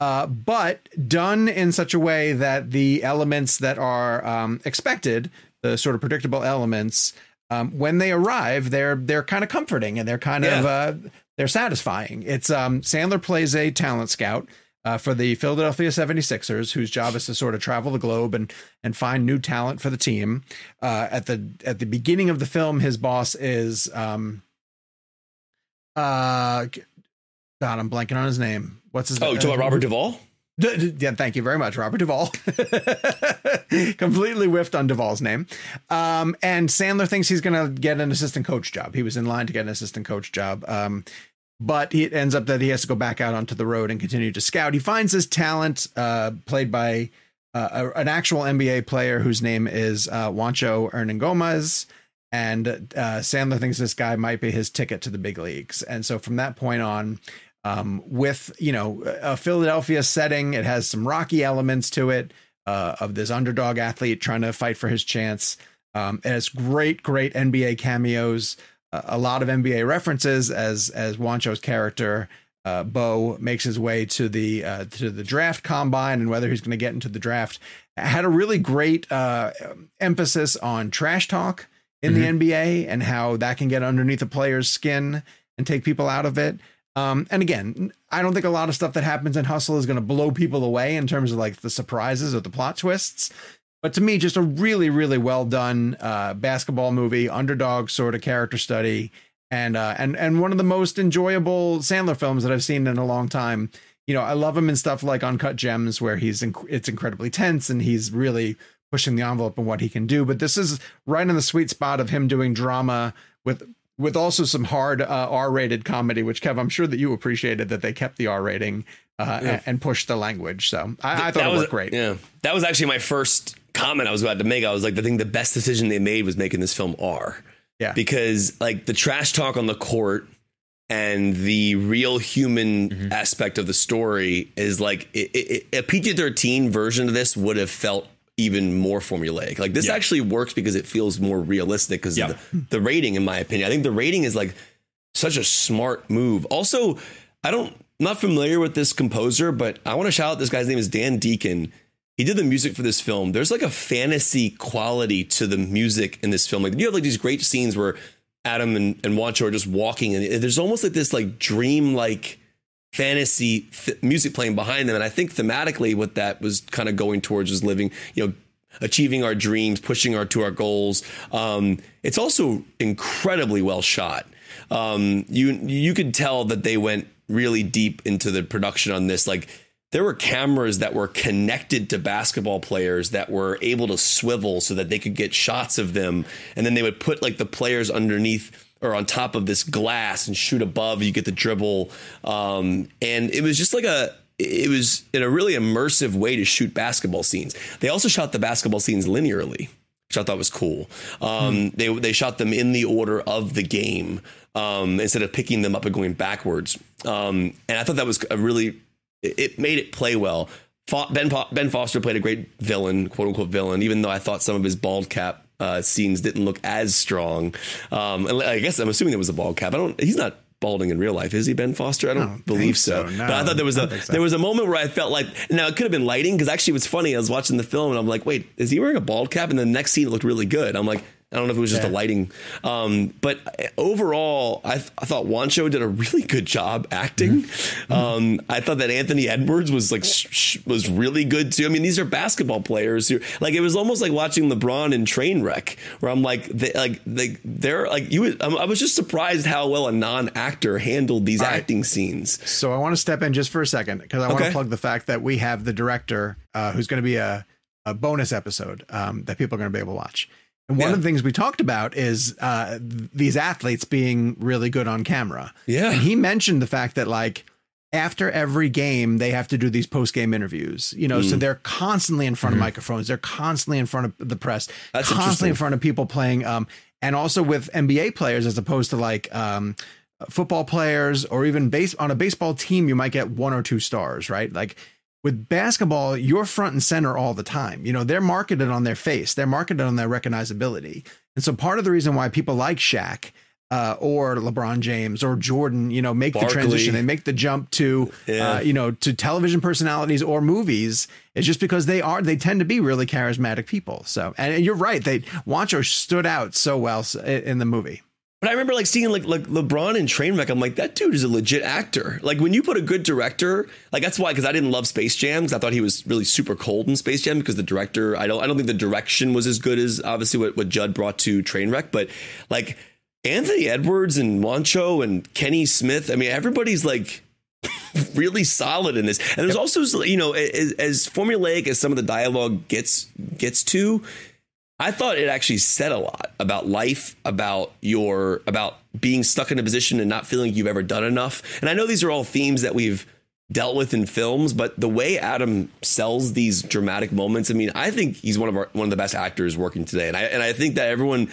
uh, but done in such a way that the elements that are um, expected, the sort of predictable elements, um, when they arrive, they're they're kind of comforting and they're kind of uh, they're satisfying. It's um, Sandler plays a talent scout uh, for the Philadelphia 76ers, whose job is to sort of travel the globe and and find new talent for the team. Uh, at the at the beginning of the film, his boss is um, uh, God, I'm blanking on his name. What's his? Name? Oh, talking about Robert Duvall? Yeah, thank you very much, Robert Duvall. Completely whiffed on Duvall's name. Um, and Sandler thinks he's going to get an assistant coach job. He was in line to get an assistant coach job. Um, but he, it ends up that he has to go back out onto the road and continue to scout. He finds his talent, uh, played by uh, a- an actual NBA player whose name is uh, Juancho Hernangómez. And uh, Sandler thinks this guy might be his ticket to the big leagues. And so from that point on, um, with you know a Philadelphia setting. It has some rocky elements to it uh, of this underdog athlete trying to fight for his chance. Um, it has great, great NBA cameos, a lot of NBA references as as Juancho's character. Uh, Bo makes his way to the uh, to the draft combine and whether he's going to get into the draft. Had a really great uh, emphasis on trash talk in the NBA and how that can get underneath a player's skin and take people out of it. Um, and again, I don't think a lot of stuff that happens in Hustle is going to blow people away in terms of like the surprises or the plot twists. But to me, just a really, really well done uh, basketball movie, underdog sort of character study, and uh, and and one of the most enjoyable Sandler films that I've seen in a long time. You know, I love him in stuff like Uncut Gems, where he's inc- it's incredibly tense and he's really pushing the envelope and what he can do. But this is right in the sweet spot of him doing drama with with also some hard uh, R-rated comedy, which Kev, I'm sure that you appreciated that they kept the R rating uh, and, and pushed the language. So I, I thought that it was worked great. Yeah, that was actually my first comment I was about to make. I was like, I think the best decision they made was making this film R. Yeah. because like the trash talk on the court and the real human Mm-hmm. aspect of the story is like it, it, it- a PG-13 version of this would have felt even more formulaic. Like this Yeah. actually works because it feels more realistic because Yeah. the, the rating, in my opinion. I think the rating is like such a smart move. Also, I don't I'm not familiar with this composer, but I want to shout out this guy's name is Dan Deacon. he did the music for this film. There's like a fantasy quality to the music in this film. Like you have like these great scenes where Adam and, and Juancho are just walking, and there's almost like this like dream like fantasy th- music playing behind them. And I think thematically, what that was kind of going towards was living, you know, achieving our dreams, pushing our to our goals. Um, it's also incredibly well shot. Um, you you could tell that they went really deep into the production on this. Like there were cameras that were connected to basketball players that were able to swivel so that they could get shots of them, and then they would put like the players underneath or on top of this glass and shoot above. You get the dribble, um, and it was just like a it was in a really immersive way to shoot basketball scenes. They also shot the basketball scenes linearly, which I thought was cool. Um, hmm. They they shot them in the order of the game um, instead of picking them up and going backwards. Um, and I thought that was a really it made it play well. Ben Ben Foster played a great villain, quote unquote villain, even though I thought some of his bald cap uh, scenes didn't look as strong. Um, I guess I'm assuming it was a bald cap. I don't. He's not balding in real life, is he, Ben Foster? I don't, I don't believe so. so. No, but I thought there was a so. there was a moment where I felt like now it could have been lighting because actually it was funny. I was watching the film and I'm like, wait, is he wearing a bald cap? And the next scene it looked really good. I'm like, I don't know if it was just yeah. the lighting, um, but overall, I, th- I, thought Juancho did a really good job acting. Mm-hmm. Um, I thought that Anthony Edwards was like sh- sh- was really good too. I mean, these are basketball players who like it was almost like watching LeBron in Trainwreck, where I'm like, they, like they they're like you. I was just surprised how well a non actor handled these acting scenes. So I want to step in just for a second because I want to plug the fact that we have the director uh, who's going to be a a bonus episode um, that people are going to be able to watch. And one yeah. of the things we talked about is uh, these athletes being really good on camera. Yeah. And he mentioned the fact that like after every game they have to do these post game interviews. You know, mm. so they're constantly in front mm. of mm-hmm. microphones. They're constantly in front of the press. That's constantly in front of people playing. Um, and also with NBA players as opposed to like um, football players or even base on a baseball team, you might get one or two stars, right? Like with basketball, you're front and center all the time. You know, they're marketed on their face, they're marketed on their recognizability. And so part of the reason why people like Shaq uh, or LeBron James or Jordan, you know, make Barkley. the transition, they make the jump to, yeah. uh, you know, to television personalities or movies is just because they are, they tend to be really charismatic people. So, and you're right. They, Juancho stood out so well in the movie. But I remember like seeing like like LeBron in Trainwreck. I'm like, that dude is a legit actor. Like when you put a good director, like that's why because I didn't love Space Jam because I thought he was really super cold in Space Jam because the director I don't I don't think the direction was as good as obviously what, what Judd brought to Trainwreck. But like Anthony Edwards and Juancho and Kenny Smith, I mean everybody's like really solid in this. And there's also you know as, as formulaic as some of the dialogue gets gets to I thought it actually said a lot about life, about your about being stuck in a position and not feeling you've ever done enough. And I know these are all themes that we've dealt with in films, but the way Adam sells these dramatic moments, I mean, I think he's one of our one of the best actors working today. And I and I think that everyone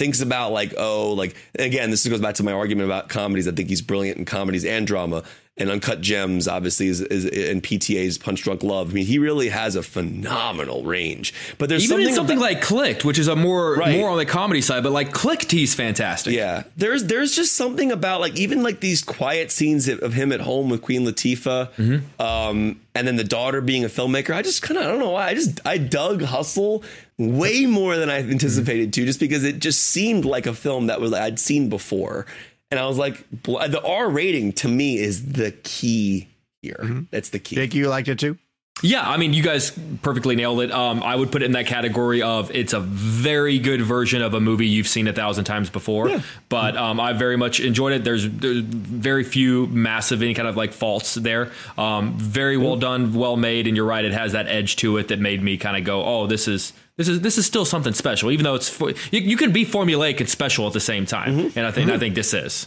thinks about like, oh, like again, this goes back to my argument about comedies. I think he's brilliant in comedies and drama and Uncut Gems, obviously, is, is and PTA's Punch Drunk Love. I mean, he really has a phenomenal range. But there's even something, something about, like Clicked, which is a more right. more on the comedy side, but like Clicked, he's fantastic. Yeah, there's there's just something about like even like these quiet scenes of him at home with Queen Latifah, mm-hmm. um, and then the daughter being a filmmaker. I just kind of I don't know why I just I dug Hustle way more than I anticipated mm-hmm. to, just because it just seemed like a film that was I'd seen before and I was like, the R rating to me is the key here. Mm-hmm. That's the key. Think you liked it too? Yeah, I mean, you guys perfectly nailed it. Um, I would put it in that category of it's a very good version of a movie you've seen a thousand times before. Yeah. But um, I very much enjoyed it. There's, there's, very few massive any kind of like faults there. Um, very well done, well made, and you're right. It has that edge to it that made me kind of go, "Oh, this is this is this is still something special." Even though it's for, you, you can be formulaic and special at the same time, mm-hmm. and I think mm-hmm. I think this is.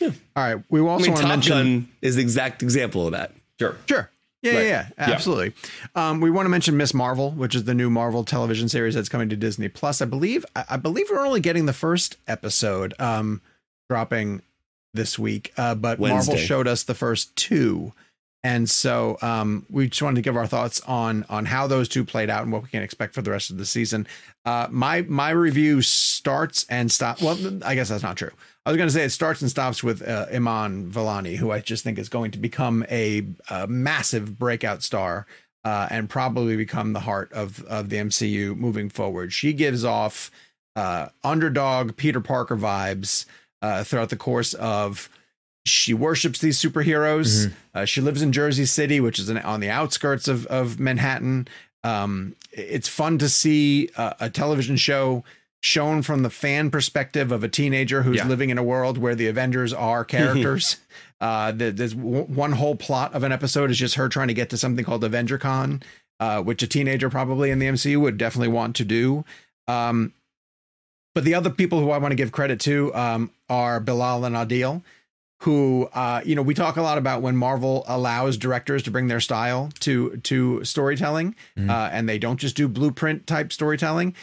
Yeah. All right. We also I mean, want to mention Gun is the exact example of that. Sure. Sure. Yeah, right. yeah, yeah, absolutely. Yeah. Um, we want to mention Ms. Marvel, which is the new Marvel television series that's coming to Disney Plus. I believe. I, I believe we're only getting the first episode um, dropping this week, uh, but Wednesday. Marvel showed us the first two, and so um, we just wanted to give our thoughts on on how those two played out and what we can expect for the rest of the season. Uh, my my review starts and stops. Well, I guess that's not true. I was going to say it starts and stops with uh, Iman Vellani, who I just think is going to become a, a massive breakout star uh, and probably become the heart of of the MCU moving forward. She gives off uh, underdog Peter Parker vibes uh, throughout the course of. She worships these superheroes. Mm-hmm. Uh, she lives in Jersey City, which is an, on the outskirts of of Manhattan. Um, it's fun to see a, a television show shown from the fan perspective of a teenager who's Yeah. living in a world where the Avengers are characters. uh, there's one whole plot of an episode is just her trying to get to something called AvengerCon, uh, which a teenager probably in the MCU would definitely want to do. Um, but the other people who I want to give credit to um, are Bilal and Adil, who uh, you know we talk a lot about when Marvel allows directors to bring their style to to storytelling, Mhm. uh, and they don't just do blueprint type storytelling.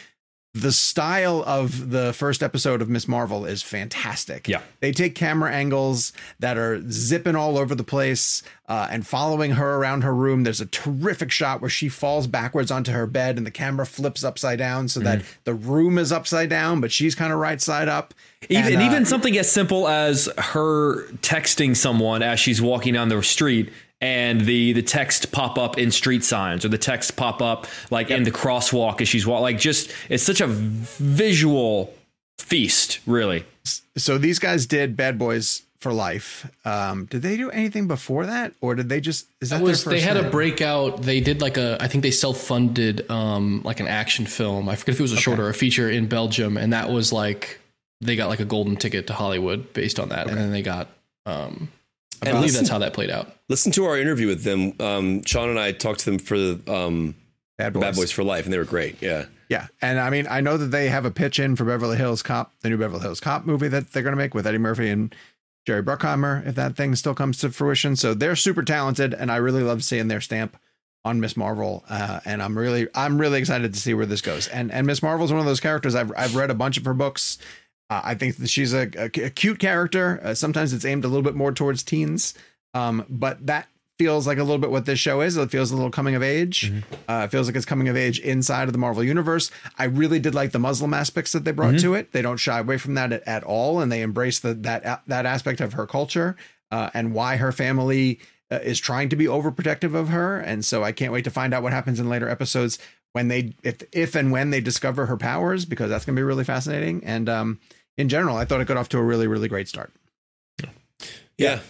The style of the first episode of Ms. Marvel is fantastic. Yeah. They take camera angles that are zipping all over the place uh, and following her around her room. There's a terrific shot where she falls backwards onto her bed and the camera flips upside down so that the room is upside down, but she's kind of right side up. Even And, uh, even something as simple as her texting someone as she's walking down the street and the the text pop up in street signs or the text pop up like in the crosswalk as she's walking like just it's such a visual feast really so these guys did Bad Boys for Life. Um, did they do anything before that, or did they just? Is that That was their they first had a breakout. They did like a I think they self funded um like an action film. I forget if it was a short or a feature in Belgium, and that was like they got like a golden ticket to Hollywood based on that, and then they got um I And believe listen- that's how that played out. Listen to our interview with them. Um, Sean and I talked to them for um, Bad Boys. Bad Boys for Life, and they were great. Yeah. Yeah, and I mean, I know that they have a pitch in for Beverly Hills Cop, the new Beverly Hills Cop movie that they're going to make with Eddie Murphy and Jerry Bruckheimer, if that thing still comes to fruition. So they're super talented, and I really love seeing their stamp on Ms. Marvel. Uh, and I'm really, I'm really excited to see where this goes. And and Ms. Marvel's one of those characters. I've I've read a bunch of her books. Uh, I think that she's a, a, a cute character. Uh, sometimes it's aimed a little bit more towards teens, um, but that feels like a little bit what this show is. It feels a little coming of age. Uh, it feels like it's coming of age inside of the Marvel universe. I really did like the Muslim aspects that they brought to it. They don't shy away from that at, at all, and they embrace the, that that aspect of her culture uh, and why her family uh, is trying to be overprotective of her. And so I can't wait to find out what happens in later episodes when they if if and when they discover her powers because that's going to be really fascinating. And um, in general, I thought it got off to a really really great start. Yeah.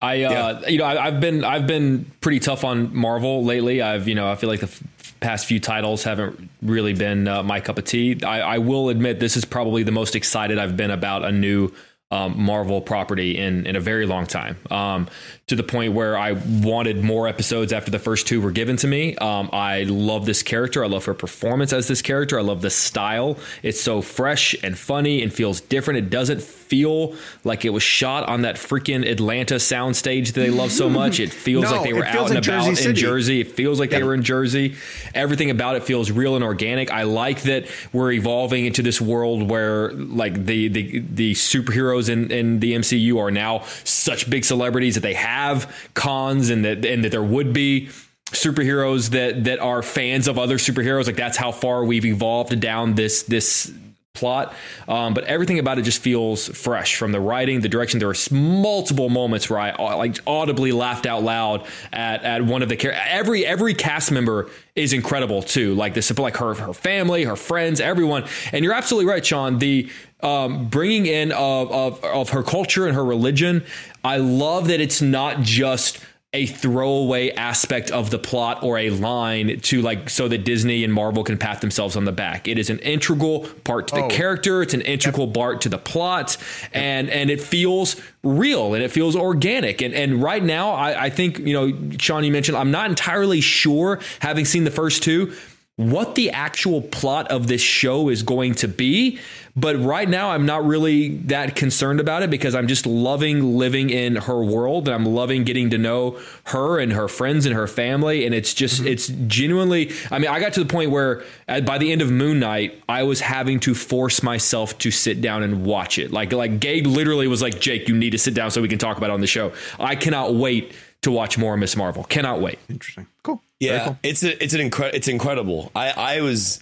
I, uh, you know, I, I've been I've been pretty tough on Marvel lately. I've, you know, I feel like the f- past few titles haven't really been uh, my cup of tea. I, I will admit this is probably the most excited I've been about a new um, Marvel property in in a very long time. Um, to the point where I wanted more episodes after the first two were given to me. Um, I love this character. I love her performance as this character. I love the style. It's so fresh and funny and feels different. It doesn't feel like it was shot on that freaking Atlanta soundstage that they love so much. It feels No, like they were out and about Jersey in Jersey. It feels like they were in Jersey. Everything about it feels real and organic. I like that we're evolving into this world where like the the the superheroes in, in the MCU are now such big celebrities that they have cons and that and that there would be superheroes that that are fans of other superheroes. Like that's how far we've evolved down this this plot. Um, but everything about it just feels fresh from the writing, the direction. There are multiple moments where I uh, like audibly laughed out loud at, at one of the char- every every cast member is incredible too. Like the like her her family, her friends, everyone. And you're absolutely right, Sean. The um, bringing in of, of of her culture and her religion. I love that it's not just a throwaway aspect of the plot or a line to like so that Disney and Marvel can pat themselves on the back. It is an integral part to the Oh. character. It's an integral part to the plot, and and it feels real and it feels organic. And and right now, I, I think you know, Sean, you mentioned I'm not entirely sure, having seen the first two, what the actual plot of this show is going to be. But right now, I'm not really that concerned about it because I'm just loving living in her world. And I'm loving getting to know her and her friends and her family. And it's just, mm-hmm. it's genuinely, I mean, I got to the point where at, by the end of Moon Knight, I was having to force myself to sit down and watch it. Like, like Gabe literally was like, Jake, you need to sit down so we can talk about it on the show. I cannot wait to watch more Ms. Marvel. Cannot wait. Interesting. Cool. Yeah, cool. it's a, it's an incre- it's incredible. I I was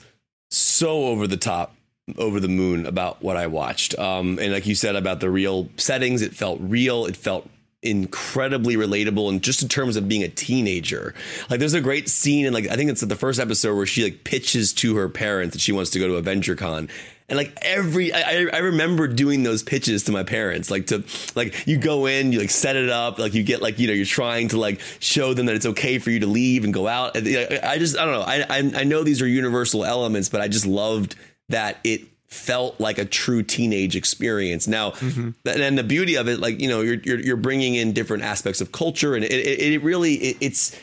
so over the top, over the moon about what I watched. Um, and like you said about the real settings, it felt real. It felt incredibly relatable and just in terms of being a teenager. Like there's a great scene and like I think it's the first episode where she like pitches to her parents that she wants to go to Avenger Con. And like every, I, I remember doing those pitches to my parents, like to, like you go in, you like set it up, like you get like, you know, you're trying to like show them that it's okay for you to leave and go out. I just, I don't know. I, I, I know these are universal elements, but I just loved that it felt like a true teenage experience. Now, mm-hmm. and the beauty of it, like you know, you're you're, you're bringing in different aspects of culture, and it it, it really it, it's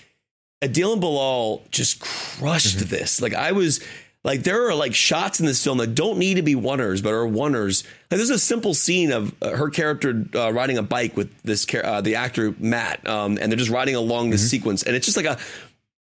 Adil and Bilal just crushed mm-hmm. this. Like I was like there are like shots in this film that don't need to be oneers, but are oneers. Like there's a simple scene of uh, her character uh, riding a bike with this uh, the actor Matt, um, and they're just riding along this mm-hmm. sequence, and it's just like a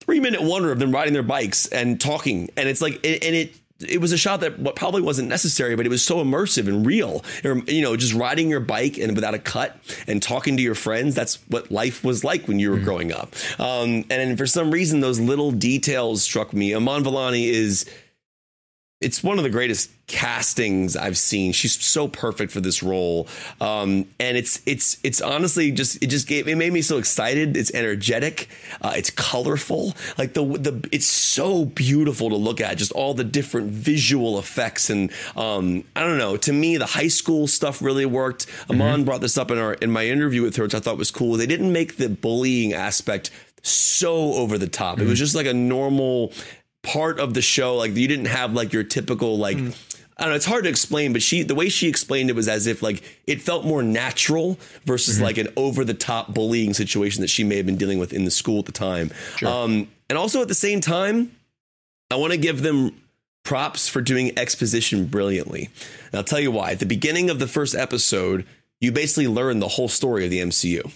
three minute wonder of them riding their bikes and talking, and it's like and it it was a shot that probably wasn't necessary, but it was so immersive and real. You know, just riding your bike and without a cut and talking to your friends. That's what life was like when you were mm-hmm. growing up. Um, and for some reason, those little details struck me. Iman Vellani is it's one of the greatest castings I've seen. She's so perfect for this role, um, and it's it's it's honestly just it just gave it made me so excited. It's energetic, uh, it's colorful, like the the it's so beautiful to look at. Just all the different visual effects and um, I don't know. To me, the high school stuff really worked. mm-hmm. Brought this up in our in my interview with her, which I thought was cool. They didn't make the bullying aspect so over the top. Mm-hmm. It was just like a normal part of the show. Like you didn't have like your typical like. Mm. I don't know. It's hard to explain, but she the way she explained it was as if like it felt more natural versus mm-hmm. like an over the top bullying situation that she may have been dealing with in the school at the time. Sure. Um, and also at the same time, I want to give them props for doing exposition brilliantly. And I'll tell you why. At the beginning of the first episode, you basically learn the whole story of the MCU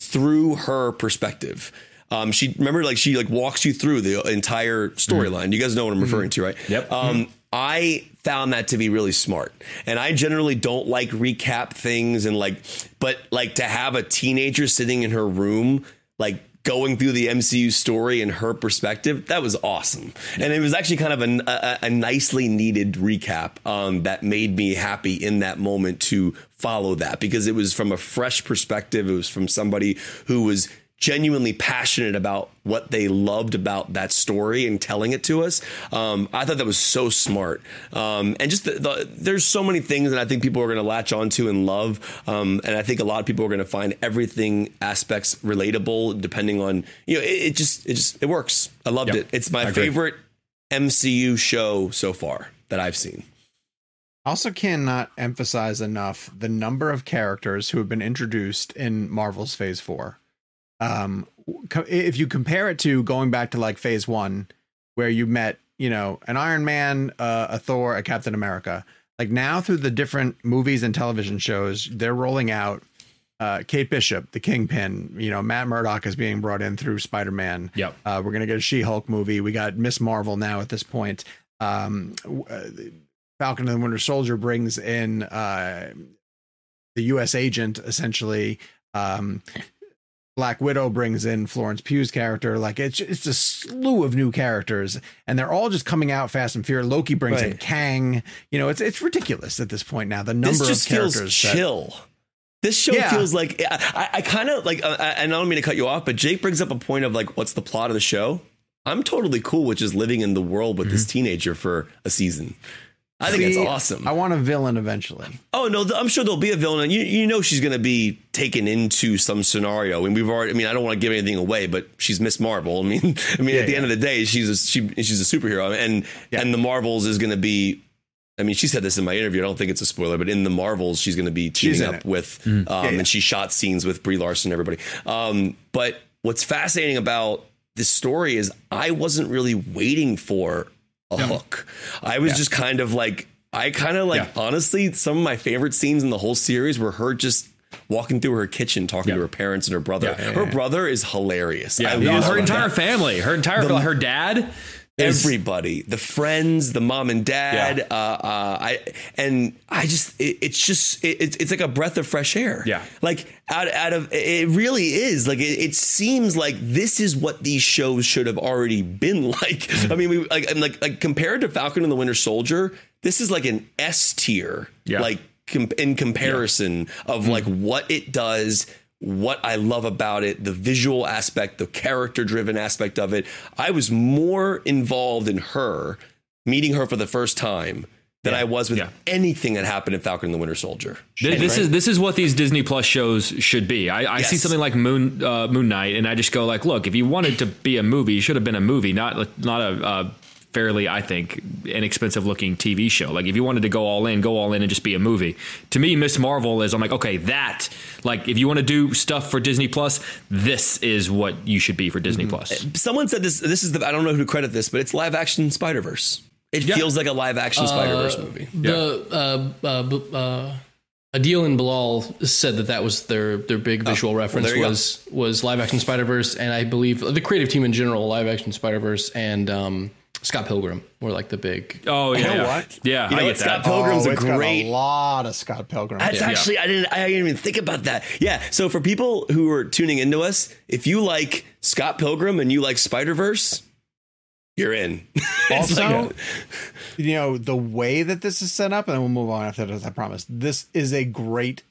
through her perspective. Um, she remember like she like walks you through the entire storyline. Mm-hmm. You guys know what I'm referring mm-hmm. to, right? Yep. Um, mm-hmm. I found that to be really smart, and I generally don't like recap things and like, but like to have a teenager sitting in her room like going through the MCU story and her perspective, that was awesome. And it was actually kind of a, a, a nicely needed recap um, that made me happy in that moment to follow that because it was from a fresh perspective. It was from somebody who was genuinely passionate about what they loved about that story and telling it to us. Um, I thought that was so smart. Um, and just the, the, there's so many things that I think people are going to latch onto and love. Um, and I think a lot of people are going to find everything aspects relatable depending on, you know, it, it just, it just, it works. I loved yep. it. It's my favorite MCU show so far that I've seen. I also, cannot emphasize enough the number of characters who have been introduced in Marvel's Phase 4 um, if you compare it to going back to like phase one, where you met, you know, an Iron Man, uh, a Thor, a Captain America, like now through the different movies and television shows, they're rolling out uh, Kate Bishop, the Kingpin. You know, Matt Murdock is being brought in through Spider Man. Yep. Uh, we're gonna get a She Hulk movie. We got Miss Marvel now at this point. Um, uh, Falcon and the Winter Soldier brings in uh, the U.S. agent essentially. Um, Black Widow brings in Florence Pugh's character. Like it's it's a slew of new characters, and they're all just coming out fast and furious. Loki brings right. in Kang. You know, it's it's ridiculous at this point now. The number this just of characters feels chill. That, this show yeah. feels like I, I kind of like, uh, and I don't mean to cut you off, but Jake brings up a point of like, what's the plot of the show? I'm totally cool with just living in the world with mm-hmm. this teenager for a season. I think it's awesome. I want a villain eventually. Oh no, I'm sure there'll be a villain. You you know she's going to be taken into some scenario. I mean, we've already. I mean, I don't want to give anything away, but she's Ms. Marvel. I mean, I mean, yeah, at the yeah. end of the day, she's a, she she's a superhero, and yeah. and the Marvels is going to be. I mean, she said this in my interview. I don't think it's a spoiler, but in the Marvels, she's going to be teaming up it. with, mm. um, and she shot scenes with Brie Larson and everybody. Um, but what's fascinating about this story is I wasn't really waiting for a no. hook. I was just kind of like I kind of like yeah. honestly, some of my favorite scenes in the whole series were her just walking through her kitchen talking yeah. to her parents and her brother. Yeah, her brother is hilarious. Yeah, her entire family, her entire the, her dad. Everybody, the friends, the mom and dad, uh, uh, I and I just it, it's just it, it's like a breath of fresh air. Yeah, like out out of it really is like it, it seems like this is what these shows should have already been like. I mean, we like like like compared to Falcon and the Winter Soldier, this is like an S tier, yeah. like com- in comparison yeah. of mm like what it does, what I love about it, the visual aspect, the character driven aspect of it. I was more involved in her, meeting her for the first time, than I was with Yeah. anything that happened in Falcon and the Winter Soldier. Th- This is this is what these Disney Plus shows should be. I, I see something like Moon uh, Moon Knight, and I just go like, look, if you wanted to be a movie, you should have been a movie, not not a. Uh, fairly i think inexpensive looking tv show like if you wanted to go all in go all in and just be a movie to me miss marvel is i'm like okay that like if you want to do stuff for disney plus this is what you should be for disney plus Someone said this. This is the. I don't know who to credit this, but it's live action Spider Verse. It feels like a live action Spider Verse movie. The uh, uh, b- uh, Adil and Bilal said that that was their their big visual reference Oh, there you go. was was live action Spider Verse, and I believe the creative team in general, live action Spider Verse, and um, Scott Pilgrim were like the big. oh yeah You know yeah. what? yeah You know i what, Scott that Pilgrim's oh, a it's got great a lot of Scott Pilgrim. That's Yeah. actually I didn't I didn't even think about that. Yeah. So for people who are tuning into us, if you like Scott Pilgrim and you like Spider Verse, you're in. Also, like- you know, the way that this is set up, and then we'll move on after this, I promise. This is a great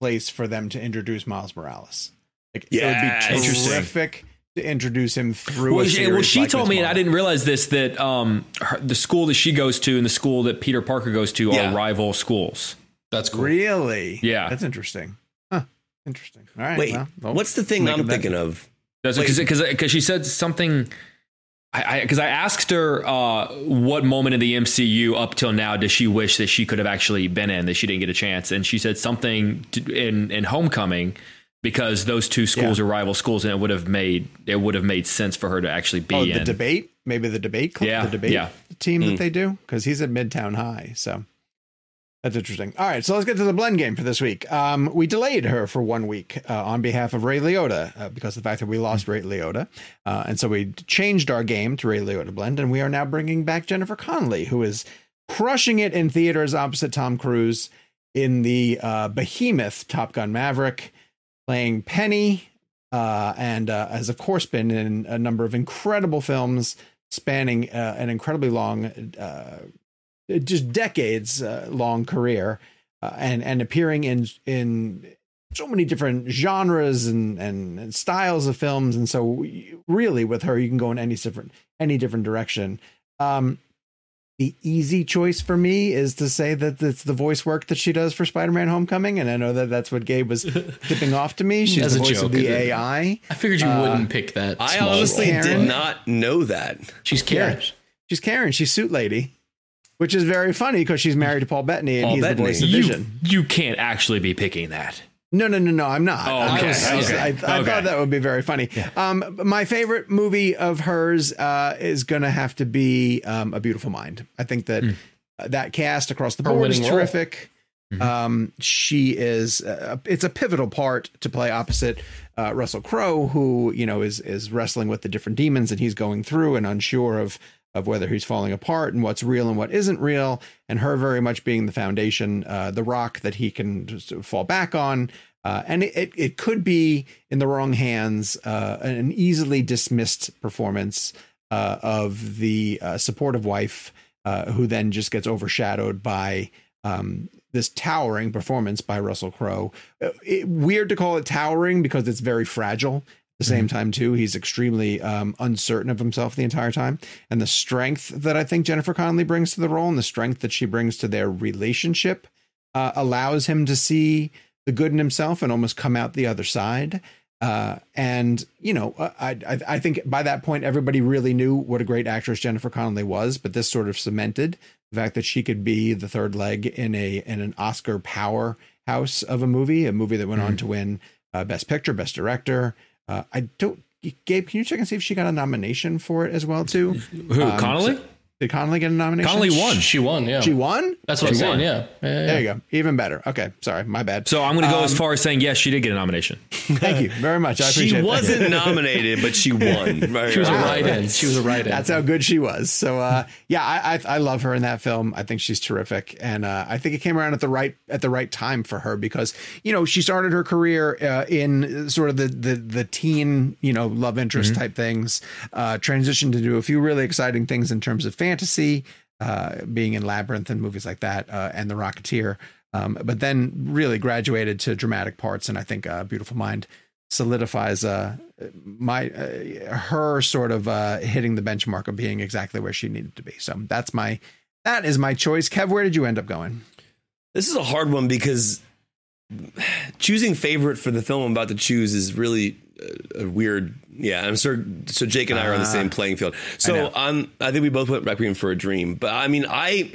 place for them to introduce Miles Morales. Like, Yes. it would be Interesting. terrific to introduce him through Well, a she, series well, she like told me, and I didn't realize this, that um, her, the school that she goes to and the school that Peter Parker goes to Yeah. are rival schools. That's cool. Really? Yeah. That's interesting. Huh. Interesting. All right. Wait, well, well, what's the thing I'm thinking of? That's because because she said something. I because I, asked her uh, what moment in the MCU up till now does she wish that she could have actually been in that she didn't get a chance, and she said something to, in in Homecoming because those two schools Yeah. are rival schools, and it would have made it would have made sense for her to actually be Oh, in. the debate? Maybe the debate club, Yeah, the debate yeah. team Hmm. that they do? Because he's at Midtown High. So that's interesting. All right. So let's get to the blend game for this week. Um, we delayed her for one week uh, on behalf of Ray Liotta uh, because of the fact that we lost Ray Liotta. Uh, and so we changed our game to Ray Liotta blend. And we are now bringing back Jennifer Connelly, who is crushing it in theaters opposite Tom Cruise in the uh, behemoth Top Gun Maverick, playing Penny, uh, and uh, has of course been in a number of incredible films spanning uh, an incredibly long, uh, just decades uh, long career, uh, and and appearing in in so many different genres and, and and styles of films, and so really with her you can go in any different any different direction. Um, the easy choice for me is to say that it's the voice work that she does for Spider-Man: Homecoming, and I know that that's what Gabe was tipping off to me. She's As the a voice joke, of the isn't it? AI. I figured you Uh, wouldn't pick that. I honestly role. did not know that. She's Karen. Yeah. She's Karen. She's Suit Lady, which is very funny because she's married to Paul Bettany and Paul he's Bettany. the voice of you, Vision. you can't actually be picking that. No, no, no, no. I'm not. Oh, I, okay, I was- okay, I- I okay. thought that would be very funny. Um, my favorite movie of hers uh, is going to have to be um, A Beautiful Mind. I think that uh, that cast across the Her board is winning role. terrific. Um, she is. Uh, it's a pivotal part to play opposite uh, Russell Crowe, who you know is is wrestling with the different demons that he's going through and unsure of of whether he's falling apart and what's real and what isn't real, and her very much being the foundation, uh, the rock that he can fall back on. Uh, and it, it, could be in the wrong hands, uh, an easily dismissed performance uh, of the uh, supportive wife, uh, who then just gets overshadowed by um, this towering performance by Russell Crowe. Weird to call it towering because it's very fragile. The same time, too, he's extremely um, uncertain of himself the entire time, and the strength that I think Jennifer Connelly brings to the role, and the strength that she brings to their relationship, uh, allows him to see the good in himself and almost come out the other side. Uh, and you know, I, I I think by that point everybody really knew what a great actress Jennifer Connelly was, but this sort of cemented the fact that she could be the third leg in a in an Oscar powerhouse of a movie, a movie that went on to win uh, Best Picture, Best Director. Uh, I don't, Gabe, can you check and see if she got a nomination for it as well too? Who Um, Connelly? so- did Connelly get a nomination? Connelly won. She won. Yeah. She won. That's what I'm saying. Yeah. Yeah, yeah, There you go. Even better. Okay, sorry, my bad. So I'm going to go as Um, far as saying yes, she did get a nomination. Thank you very much. I appreciate She wasn't nominated, but she won. Right, She was a right. write-in. She was a write-in. That's how good she was. So uh, yeah, I, I I love her in that film. I think she's terrific, and uh, I think it came around at the right at the right time for her because you know she started her career uh, in sort of the the the teen you know love interest type things, uh, transitioned to do a few really exciting things in terms of fantasy, uh, being in Labyrinth and movies like that, uh, and The Rocketeer. Um, but then really graduated to dramatic parts, and I think uh, Beautiful Mind solidifies uh, my uh, her sort of uh, hitting the benchmark of being exactly where she needed to be. So that's my that is my choice. Kev, where did you end up going? This is a hard one because choosing favorite for the film I'm about to choose is really a, weird. Yeah, I'm sure. So Jake and I are on the Ah. same playing field. So. I'm. I think we both went Requiem for a Dream. But I mean, I.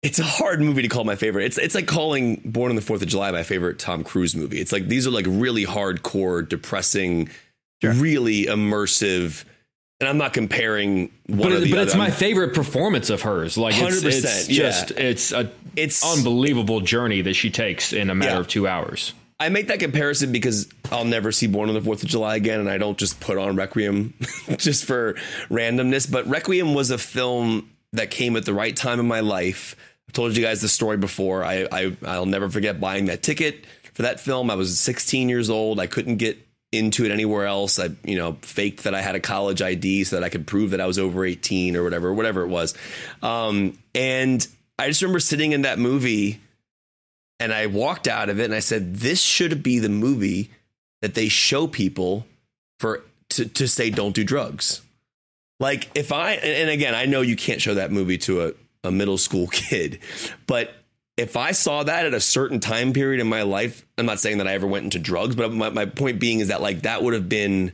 It's a hard movie to call my favorite. It's it's like calling Born on the Fourth of July my favorite Tom Cruise movie. It's like these are like really hardcore, depressing, Sure. really immersive. And I'm not comparing one But, it, the but it's my favorite performance of hers. Like it's, 100%, it's yeah. just it's a It's- unbelievable journey that she takes in a matter Yeah. of two hours. I make that comparison because I'll never see Born on the Fourth of July again, and I don't just put on Requiem just for randomness. But Requiem was a film that came at the right time in my life. I've told you guys the story before. I, I I'll never forget buying that ticket for that film. I was 16 years old. I couldn't get into it anywhere else. I you know faked that I had a college ID so that I could prove that I was over 18 or whatever, whatever it was. Um, and I just remember sitting in that movie and I walked out of it and I said, this should be the movie that they show people for to, to say don't do drugs. Like if I and again, I know you can't show that movie to a, a middle school kid, but if I saw that at a certain time period in my life, I'm not saying that I ever went into drugs, but my, my point being is that like that would have been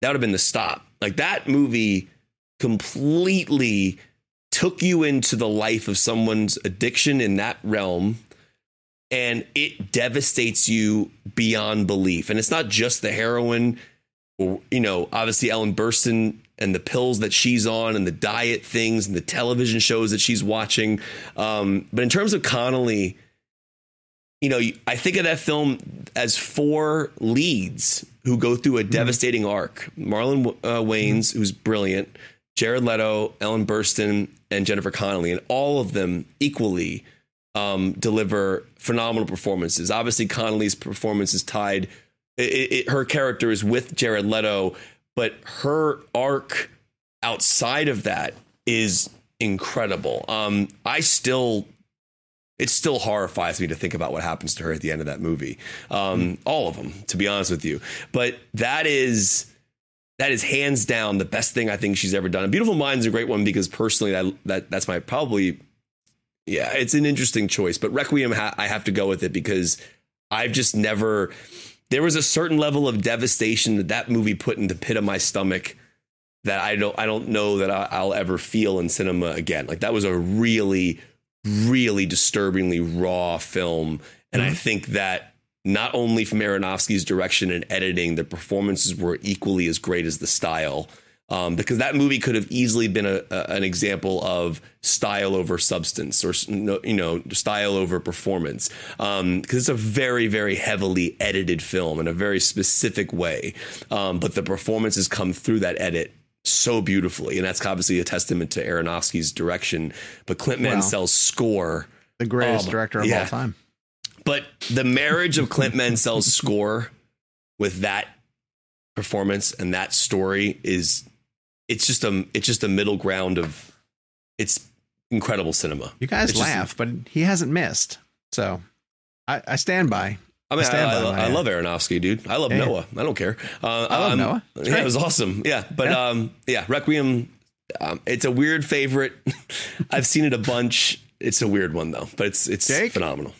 that would have been the stop. Like that movie completely took you into the life of someone's addiction in that realm and it devastates you beyond belief. And it's not just the heroin, or you know, obviously Ellen Burstyn and the pills that she's on, and the diet things, and the television shows that she's watching. Um, but in terms of Connelly, you know, I think of that film as four leads who go through a devastating arc. Marlon uh, Wayans, who's brilliant, Jared Leto, Ellen Burstyn, and Jennifer Connelly, and all of them equally um, deliver phenomenal performances. Obviously, Connelly's performance is tied. It, it, her character is with Jared Leto, but her arc outside of that is incredible. Um, I still, it still horrifies me to think about what happens to her at the end of that movie. Um, All of them, to be honest with you. But that is that is hands down the best thing I think she's ever done. And Beautiful Mind is a great one because personally, that, that that's my probably yeah, it's an interesting choice. But Requiem, ha- I have to go with it because I've just never. There was a certain level of devastation that that movie put in the pit of my stomach that I don't I don't know that I'll ever feel in cinema again. Like that was a really, really disturbingly raw film, and I mm-hmm. think that not only from Aronofsky's direction and editing, the performances were equally as great as the style. Um, because that movie could have easily been a, a, an example of style over substance, or you know, style over performance. Because it's a very, very heavily edited film in a very specific way. Um, but the performances come through that edit so beautifully, and that's obviously a testament to Aronofsky's direction. But Clint Wow. Mansell's score The greatest Um, director of yeah. all time. but the marriage of Clint Mansell's score with that performance and that story is it's just a it's just a middle ground of it's incredible cinema. You guys It's just- laugh, but he hasn't missed. So I, I stand by. I mean, I, stand by I, I love Aronofsky, dude. I love Yeah. Noah. I don't care. Uh, I love um, Noah. It's Yeah, great. it was awesome. Yeah, but Yeah. um, yeah, Requiem. Um, it's a weird favorite. I've seen it a bunch. It's a weird one though, but it's it's Jake? phenomenal.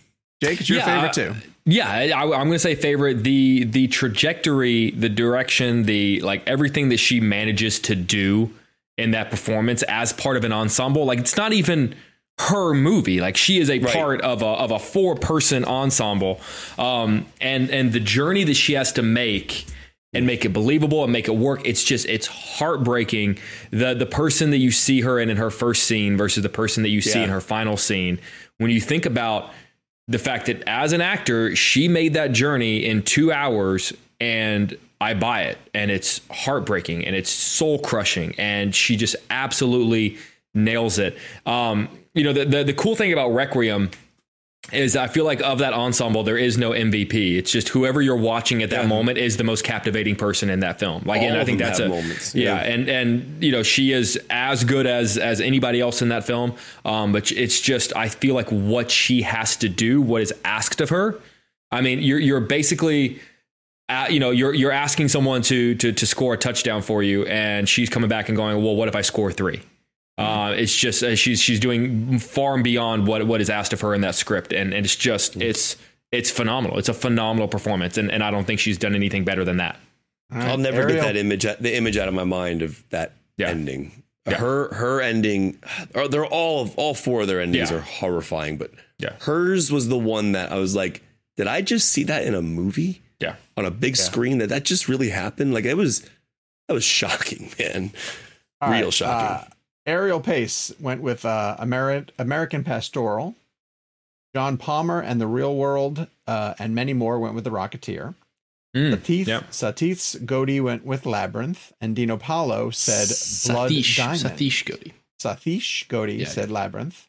Jake, it's your Yeah, favorite uh, too. Yeah, I, I'm going to say favorite. The the trajectory, the direction, the like everything that she manages to do in that performance as part of an ensemble. Like it's not even her movie. Like she is a Right. part of a of a four person ensemble, um, and and the journey that she has to make and make it believable and make it work. It's just it's heartbreaking. The the person that you see her in in her first scene versus the person that you see Yeah. in her final scene. When you think about the fact that as an actor, she made that journey in two hours and I buy it. And it's heartbreaking and it's soul crushing. And she just absolutely nails it. Um, you know, the, the, the cool thing about Requiem is I feel like of that ensemble, there is no MVP. It's just whoever you're watching at that Yeah. moment is the most captivating person in that film. Like, and I think that's a moments, yeah. yeah. and and you know she is as good as as anybody else in that film. Um, but it's just I feel like what she has to do, what is asked of her. I mean, you're you're basically. Uh, you know, you're you're asking someone to to to score a touchdown for you, and she's coming back and going, "Well, what if I score three? Uh, it's just uh, she's she's doing far and beyond what what is asked of her in that script, and, and it's just it's it's phenomenal. It's a phenomenal performance, and, and I don't think she's done anything better than that. All right, I'll never Ariel. get that image, the image out of my mind of that Yeah. ending. Yeah. Her her ending, or they're all all four of their endings Yeah. are horrifying, but Yeah. hers was the one that I was like, did I just see that in a movie Yeah, on a big screen? That that just really happened? Like it was, that was shocking, man. All Real right, shocking. uh, Ariel Pace went with uh, Ameri- American Pastoral. John Palmer and The Real World uh, and many more went with The Rocketeer. Mm, Satith, yeah. Satith's Godi went with Labyrinth, and Dino Paulo said Blood Diamond. Satish Godi. Sathish Godi Yeah, said Labyrinth.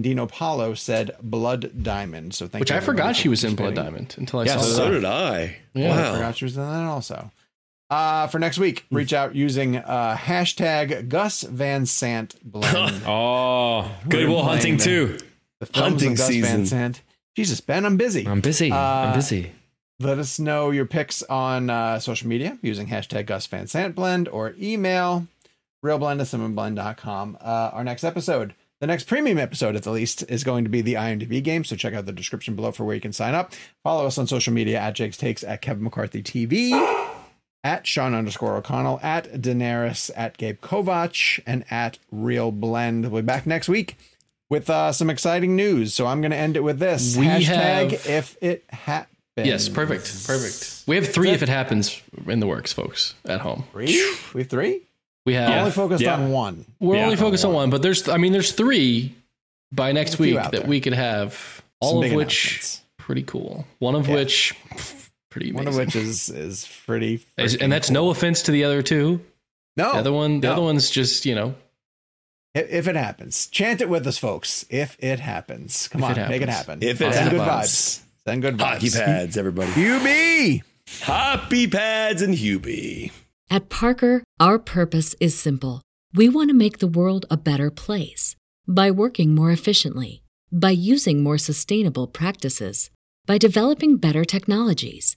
Dino Paulo said Blood Diamond. So thank Which you I forgot she was in Blood. Diamond until I Yeah, saw so that. did I. Yeah, I wow. forgot she was in that also. Uh, for next week, reach out using uh, hashtag Gus Van Sant Blend. Oh, Good Will Hunting the- too. the films Hunting of Gus Van season. Sant. Jesus, Ben, I'm busy. I'm busy. Uh, I'm busy. Let us know your picks on uh, social media using hashtag Gus Van Sant Blend or email reelblend at Uh, our next episode, the next premium episode at the least, is going to be the IMDb game. So check out the description below for where you can sign up. Follow us on social media at Jake's Takes, at Kevin McCarthy TV, at Sean underscore O'Connell, at Daenerys, at Gabe Kovach, and at ReelBlend. We'll be back next week with uh, some exciting news. So I'm going to end it with this We hashtag have- if it happens. Yes, perfect, perfect. We have three if it happens in the works, folks, at home. Three? We have three? We have. I'm only focused Yeah. on one. We're Yeah. only focused on one, but there's. I mean, there's three by next week that there. we could have. All Some of which pretty cool. One of Yeah. which pretty amazing. One of which is is pretty. And that's cool. no offense to the other two. no. The other one, the no. other one's just you know. If, if it happens, chant it with us, folks. If it happens, come If on, it make it happen. If it Send good happens. vibes. Send good vibes. Hockey pads, everybody. UB. Hoppy pads and Hubie. At Parker, our purpose is simple. We want to make the world a better place by working more efficiently, by using more sustainable practices, by developing better technologies.